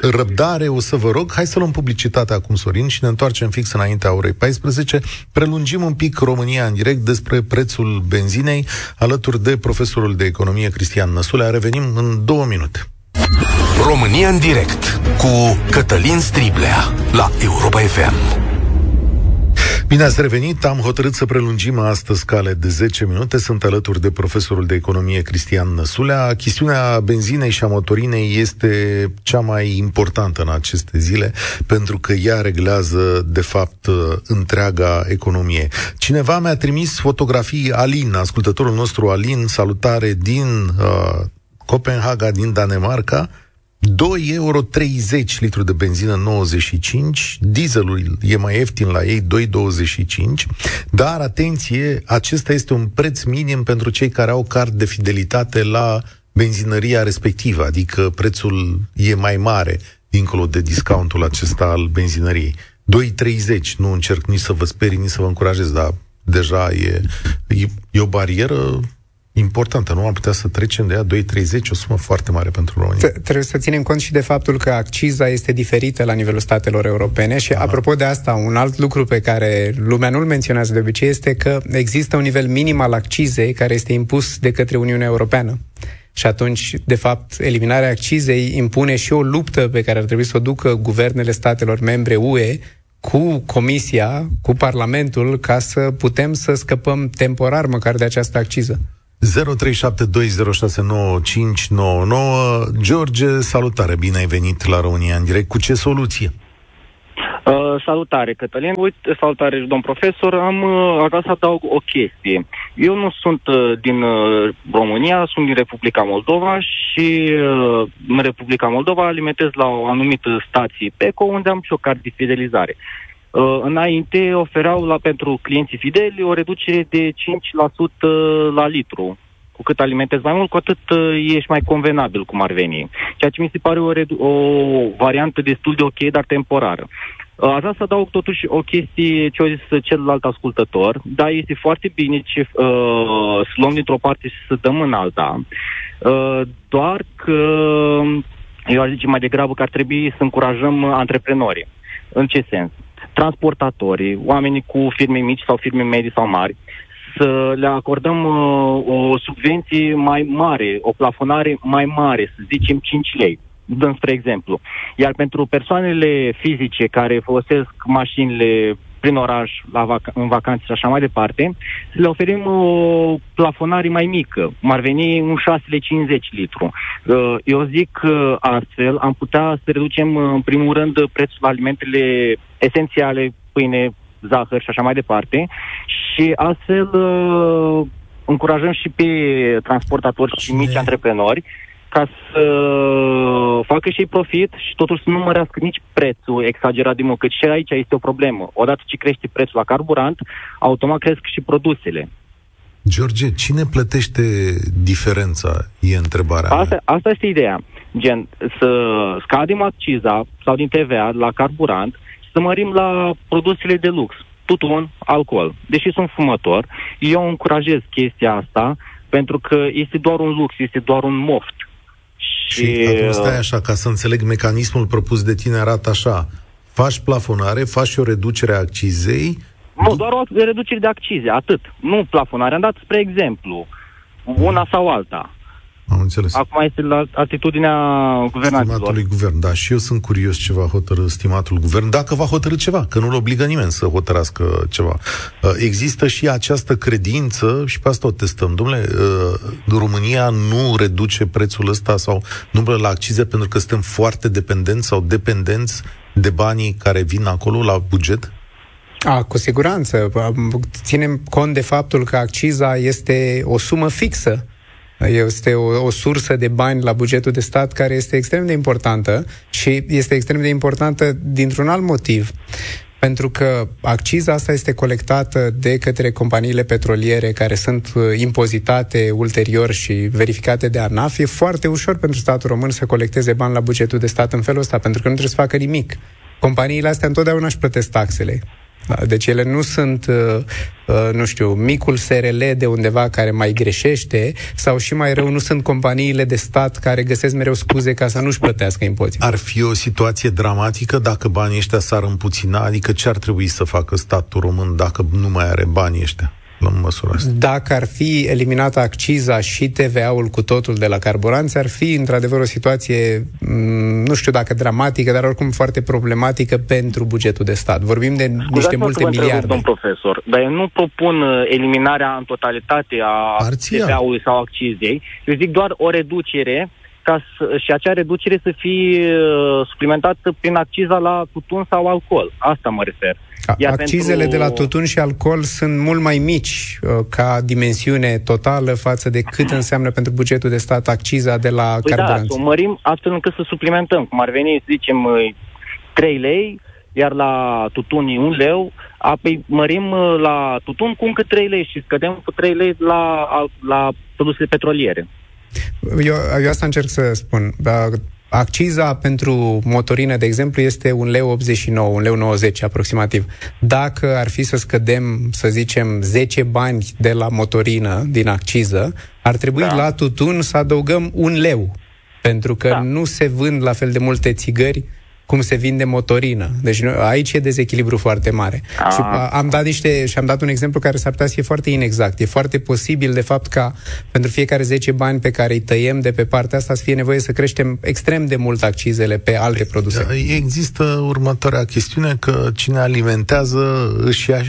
răbdare, o să vă rog, hai să luăm publicitatea acum, Sorin, și ne întoarcem fix înaintea orei 14. Prelungim un pic România în direct despre prețul benzinei, alături de profesorul de economie Cristian Năsulea. Revenim în două minute. România în direct cu Cătălin Striblea la Europa FM. Bine ați revenit, am hotărât să prelungim astăzi cale de 10 minute. Sunt alături de profesorul de economie Cristian Năsulea. Chestiunea benzinei și a motorinei este cea mai importantă în aceste zile, pentru că ea reglează, de fapt, întreaga economie. Cineva mi-a trimis fotografii Alin, ascultătorul nostru Alin, salutare din uh, Copenhaga, din Danemarca, 2,30 euro litru de benzină 95, dieselul e mai ieftin la ei 2,25, dar atenție, acesta este un preț minim pentru cei care au card de fidelitate la benzinăria respectivă, adică prețul e mai mare dincolo de discountul acesta al benzinăriei. 2,30, nu încerc nici să vă sperii, nici să vă încurajez, dar deja e, e, e o barieră importantă. Nu am putea să trecem de ea 2,30, o sumă foarte mare pentru România. Trebuie să ținem cont și de faptul că acciza este diferită la nivelul statelor europene și Aha. apropo de asta, un alt lucru pe care lumea nu-l menționează de obicei este că există un nivel minim al accizei care este impus de către Uniunea Europeană. Și atunci, de fapt, eliminarea accizei impune și o luptă pe care ar trebui să o ducă guvernele statelor membre UE cu Comisia, cu Parlamentul, ca să putem să scăpăm temporar măcar de această acciză. 0372069599 George, salutare, bine ai venit la România în direct. Cu ce soluție? Uh, salutare, Cătălin. Uite, salutare, domn profesor. Am uh, vrea să adaug o chestie. Eu nu sunt uh, din uh, România, sunt din Republica Moldova și uh, în Republica Moldova alimentez la o anumită stație PECO unde am și o card de fidelizare. Uh, înainte oferau la, pentru clienții fideli o reducere de 5% la litru. Cu cât alimentezi mai mult, cu atât uh, ești mai convenabil, cum ar veni. Ceea ce mi se pare o, redu- o variantă destul de ok, dar temporară. Uh, aș vrea să adaug totuși o chestie ce a zis celălalt ascultător. Da, este foarte bine ce, uh, să luăm dintr-o parte și să dăm în alta. Uh, doar că eu aș zice mai degrabă că ar trebui să încurajăm antreprenorii. În ce sens? Transportatorii, oamenii cu firme mici sau firme medii sau mari, să le acordăm uh, o subvenție mai mare, o plafonare mai mare, să zicem 5 lei. Dăm spre exemplu. Iar pentru persoanele fizice care folosesc mașinile prin oraș, la vac- în vacanțe și așa mai departe, să le oferim o plafonare mai mică, cum ar veni un 6,50 litru. Uh, eu zic că astfel am putea să reducem uh, în primul rând prețul alimentele esențiale, pâine, zahăr și așa mai departe și astfel uh, încurajăm și pe transportatori și mici antreprenori ca să facă și profit și totuși să nu mărească nici prețul exagerat de mult, cât și aici este o problemă. Odată ce crește prețul la carburant, automat cresc și produsele. George, cine plătește diferența? E întrebarea asta, mea. asta este ideea. Gen, să scadem acciza sau din TVA la carburant și să mărim la produsele de lux, tutun, alcool. Deși sunt fumător, eu încurajez chestia asta pentru că este doar un lux, este doar un moft. Și, și acum stai așa, ca să înțeleg mecanismul propus de tine arată așa. Faci plafonare, faci o reducere a accizei. Nu, doar o reducere de accize, atât. Nu plafonare. Am dat spre exemplu una sau alta. Am înțeles. Acum este la atitudinea guvernanților. Stimatului guvern, da. Și eu sunt curios ce va hotărâ stimatul guvern, dacă va hotărâ ceva, că nu-l obligă nimeni să hotărască ceva. Uh, există și această credință, și pe asta o testăm. Domnule, uh, România nu reduce prețul ăsta sau numărul la accize pentru că suntem foarte dependenți sau dependenți de banii care vin acolo la buget? A, cu siguranță. Ținem cont de faptul că acciza este o sumă fixă este o, o sursă de bani la bugetul de stat care este extrem de importantă și este extrem de importantă dintr-un alt motiv. Pentru că acciza asta este colectată de către companiile petroliere care sunt uh, impozitate ulterior și verificate de ANAF, e foarte ușor pentru statul român să colecteze bani la bugetul de stat în felul ăsta, pentru că nu trebuie să facă nimic. Companiile astea întotdeauna își plătesc taxele. Da, deci ele nu sunt, uh, uh, nu știu, micul SRL de undeva care mai greșește sau și mai rău, nu sunt companiile de stat care găsesc mereu scuze ca să nu-și plătească impozite. Ar fi o situație dramatică dacă banii ăștia s-ar împuțina? Adică ce ar trebui să facă statul român dacă nu mai are banii ăștia? La măsura asta. Dacă ar fi eliminată acciza și TVA-ul cu totul de la carburanți, ar fi într-adevăr o situație, mm, nu știu dacă dramatică, dar oricum foarte problematică pentru bugetul de stat. Vorbim de Scuzați niște multe miliarde. Domn profesor, dar eu nu propun uh, eliminarea în totalitate a TVA-ului sau accizei. Eu zic doar o reducere ca să, și acea reducere să fie uh, suplimentată prin acciza la tutun sau alcool. Asta mă refer. Iar Accizele pentru... de la tutun și alcool sunt mult mai mici uh, ca dimensiune totală față de cât înseamnă pentru bugetul de stat acciza de la păi da, carburanți. Da, să o mărim astfel încât să suplimentăm. Cum ar veni, să zicem, 3 uh, lei, iar la tutun 1 leu, apoi mărim uh, la tutun cu încă 3 lei și scădem cu 3 lei la, la produsele petroliere. Eu, eu asta încerc să spun. Acciza pentru motorină, de exemplu, este un leu 89, un leu 90 aproximativ. Dacă ar fi să scădem, să zicem, 10 bani de la motorină din acciză, ar trebui da. la tutun să adăugăm un leu. Pentru că da. nu se vând la fel de multe țigări cum se vinde motorină. Deci aici e dezechilibru foarte mare. A. Și am dat niște și am dat un exemplu care s-ar putea să fie foarte inexact. E foarte posibil, de fapt, ca pentru fiecare 10 bani pe care îi tăiem de pe partea asta să fie nevoie să creștem extrem de mult accizele pe alte produse. Există următoarea chestiune că cine alimentează își ia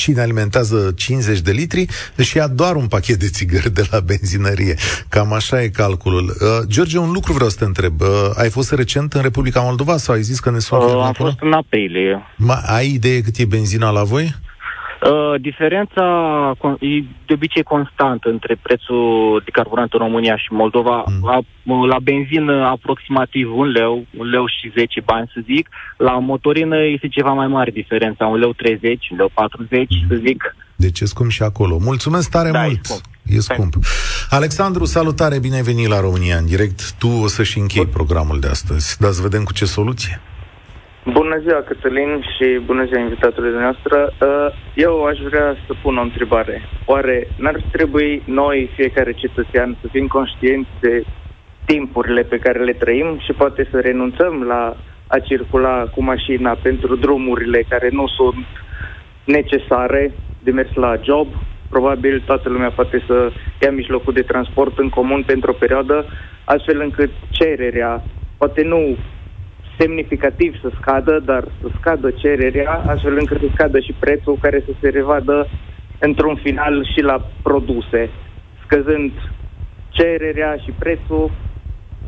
cine alimentează 50 de litri, își ia doar un pachet de țigări de la benzinărie. Cam așa e calculul. Uh, George, un lucru vreau să te întreb. Uh, ai fost recent în Republica Moldova sau ai zis că ne sunt uh, Am fost în aprilie. Ma, ai idee cât e benzina la voi? Uh, diferența e de obicei constantă între prețul de carburant în România și Moldova. Mm. La, la benzină aproximativ un leu, un leu și 10 bani să zic. La motorină este ceva mai mare diferența, un leu 30, un leu 40 mm. să zic. Deci e scump și acolo. Mulțumesc tare da, mult! E scump. E scump. Alexandru, salutare, bine ai venit la România în direct. Tu o să-și închei programul de astăzi, dar să vedem cu ce soluție. Bună ziua, Cătălin, și bună ziua invitatului dumneavoastră. Uh, eu aș vrea să pun o întrebare. Oare n-ar trebui noi, fiecare cetățean, să fim conștienți de timpurile pe care le trăim și poate să renunțăm la a circula cu mașina pentru drumurile care nu sunt necesare de mers la job. Probabil toată lumea poate să ia mijlocul de transport în comun pentru o perioadă, astfel încât cererea, poate nu semnificativ să scadă, dar să scadă cererea, astfel încât să scadă și prețul care să se revadă într-un final și la produse, scăzând cererea și prețul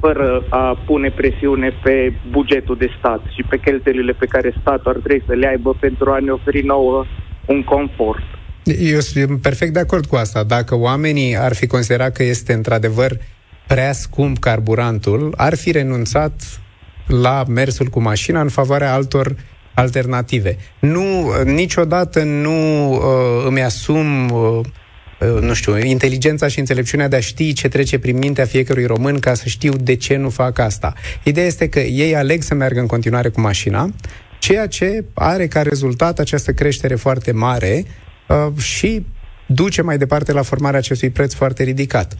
fără a pune presiune pe bugetul de stat și pe cheltuielile pe care statul ar trebui să le aibă pentru a ne oferi nouă un confort. Eu sunt perfect de acord cu asta. Dacă oamenii ar fi considerat că este într-adevăr prea scump carburantul, ar fi renunțat la mersul cu mașina în favoarea altor alternative. Nu, niciodată nu uh, îmi asum uh, uh, nu știu, inteligența și înțelepciunea de a ști ce trece prin mintea fiecărui român ca să știu de ce nu fac asta. Ideea este că ei aleg să meargă în continuare cu mașina, ceea ce are ca rezultat această creștere foarte mare uh, și duce mai departe la formarea acestui preț foarte ridicat.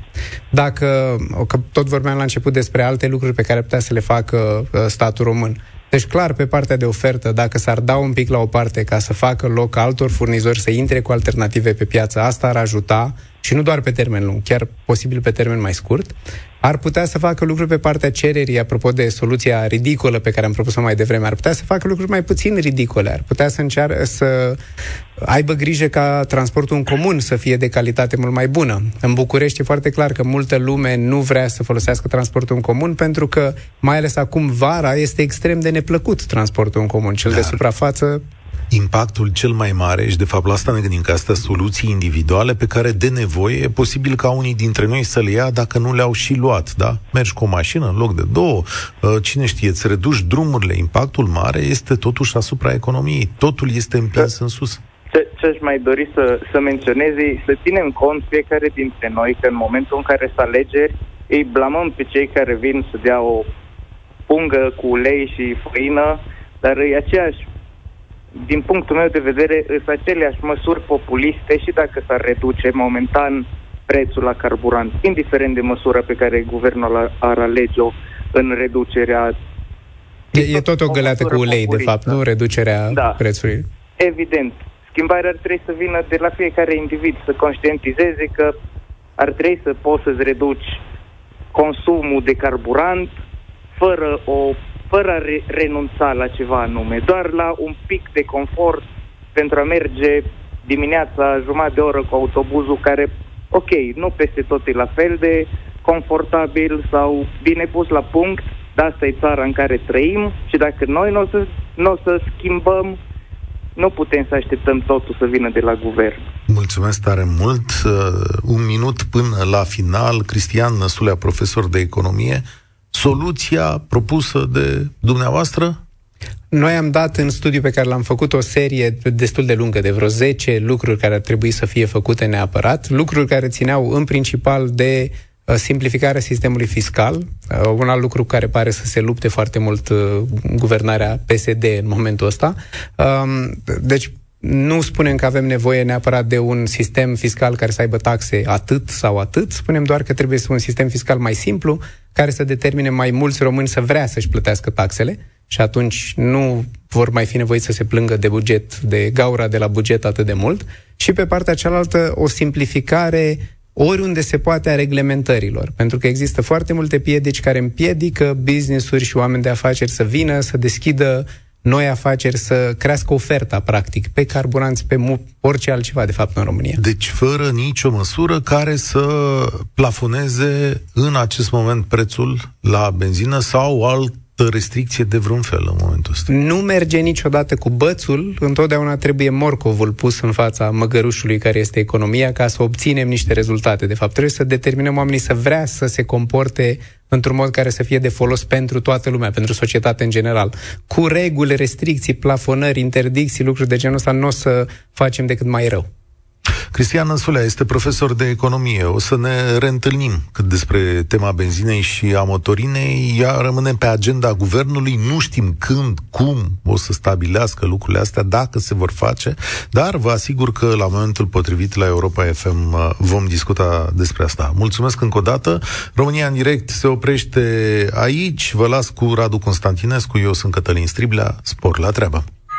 Dacă, că tot vorbeam la început despre alte lucruri pe care putea să le facă uh, statul român, deci, clar, pe partea de ofertă, dacă s-ar da un pic la o parte ca să facă loc altor furnizori să intre cu alternative pe piață, asta ar ajuta și nu doar pe termen lung, chiar posibil pe termen mai scurt, ar putea să facă lucruri pe partea cererii, apropo de soluția ridicolă pe care am propus-o mai devreme, ar putea să facă lucruri mai puțin ridicole, ar putea să încearcă să aibă grijă ca transportul în comun să fie de calitate mult mai bună. În București e foarte clar că multă lume nu vrea să folosească transportul în comun pentru că, mai ales acum vara, este extrem de neplăcut transportul în comun. Cel da. de suprafață impactul cel mai mare și de fapt la asta ne gândim că astea soluții individuale pe care de nevoie e posibil ca unii dintre noi să le ia dacă nu le-au și luat, da? Mergi cu o mașină în loc de două, uh, cine știe, îți reduci drumurile, impactul mare este totuși asupra economiei, totul este împins în sus. Ce, ce aș mai dori să, să menționez e să ținem cont fiecare dintre noi că în momentul în care să alegeri, îi blamăm pe cei care vin să dea o pungă cu ulei și făină, dar e aceeași din punctul meu de vedere, sunt aceleași măsuri populiste și dacă s-ar reduce momentan prețul la carburant, indiferent de măsura pe care guvernul ar alege-o în reducerea... E, e tot o găleată cu ulei, populistă. de fapt, nu reducerea da. prețului. Evident. Schimbarea ar trebui să vină de la fiecare individ, să conștientizeze că ar trebui să poți să-ți reduci consumul de carburant fără o fără a re- renunța la ceva anume, doar la un pic de confort pentru a merge dimineața jumătate de oră cu autobuzul care, ok, nu peste tot e la fel de confortabil sau bine pus la punct, dar asta e țara în care trăim și dacă noi nu o să, n-o să schimbăm, nu putem să așteptăm totul să vină de la guvern. Mulțumesc tare mult. Uh, un minut până la final. Cristian Năsulea, profesor de economie soluția propusă de dumneavoastră? Noi am dat în studiu pe care l-am făcut o serie destul de lungă, de vreo 10 lucruri care ar trebui să fie făcute neapărat, lucruri care țineau în principal de uh, simplificarea sistemului fiscal, uh, un alt lucru care pare să se lupte foarte mult uh, guvernarea PSD în momentul ăsta. Um, deci, nu spunem că avem nevoie neapărat de un sistem fiscal care să aibă taxe atât sau atât, spunem doar că trebuie să un sistem fiscal mai simplu, care să determine mai mulți români să vrea să-și plătească taxele și atunci nu vor mai fi nevoiți să se plângă de buget, de gaura de la buget atât de mult. Și pe partea cealaltă, o simplificare oriunde se poate a reglementărilor, pentru că există foarte multe piedici care împiedică business-uri și oameni de afaceri să vină, să deschidă noi afaceri să crească oferta, practic, pe carburanți, pe mu- orice altceva, de fapt, în România. Deci, fără nicio măsură care să plafoneze în acest moment prețul la benzină sau alt restricție de vreun fel în momentul ăsta. Nu merge niciodată cu bățul, întotdeauna trebuie morcovul pus în fața măgărușului care este economia ca să obținem niște rezultate. De fapt, trebuie să determinăm oamenii să vrea să se comporte într-un mod care să fie de folos pentru toată lumea, pentru societate în general. Cu reguli, restricții, plafonări, interdicții, lucruri de genul ăsta, nu o să facem decât mai rău. Cristian Năsulea este profesor de economie. O să ne reîntâlnim cât despre tema benzinei și a motorinei. Ea rămâne pe agenda guvernului. Nu știm când, cum o să stabilească lucrurile astea, dacă se vor face, dar vă asigur că la momentul potrivit la Europa FM uh, vom discuta despre asta. Mulțumesc încă o dată. România în direct se oprește aici. Vă las cu Radu Constantinescu. Eu sunt Cătălin Striblea. Spor la treabă!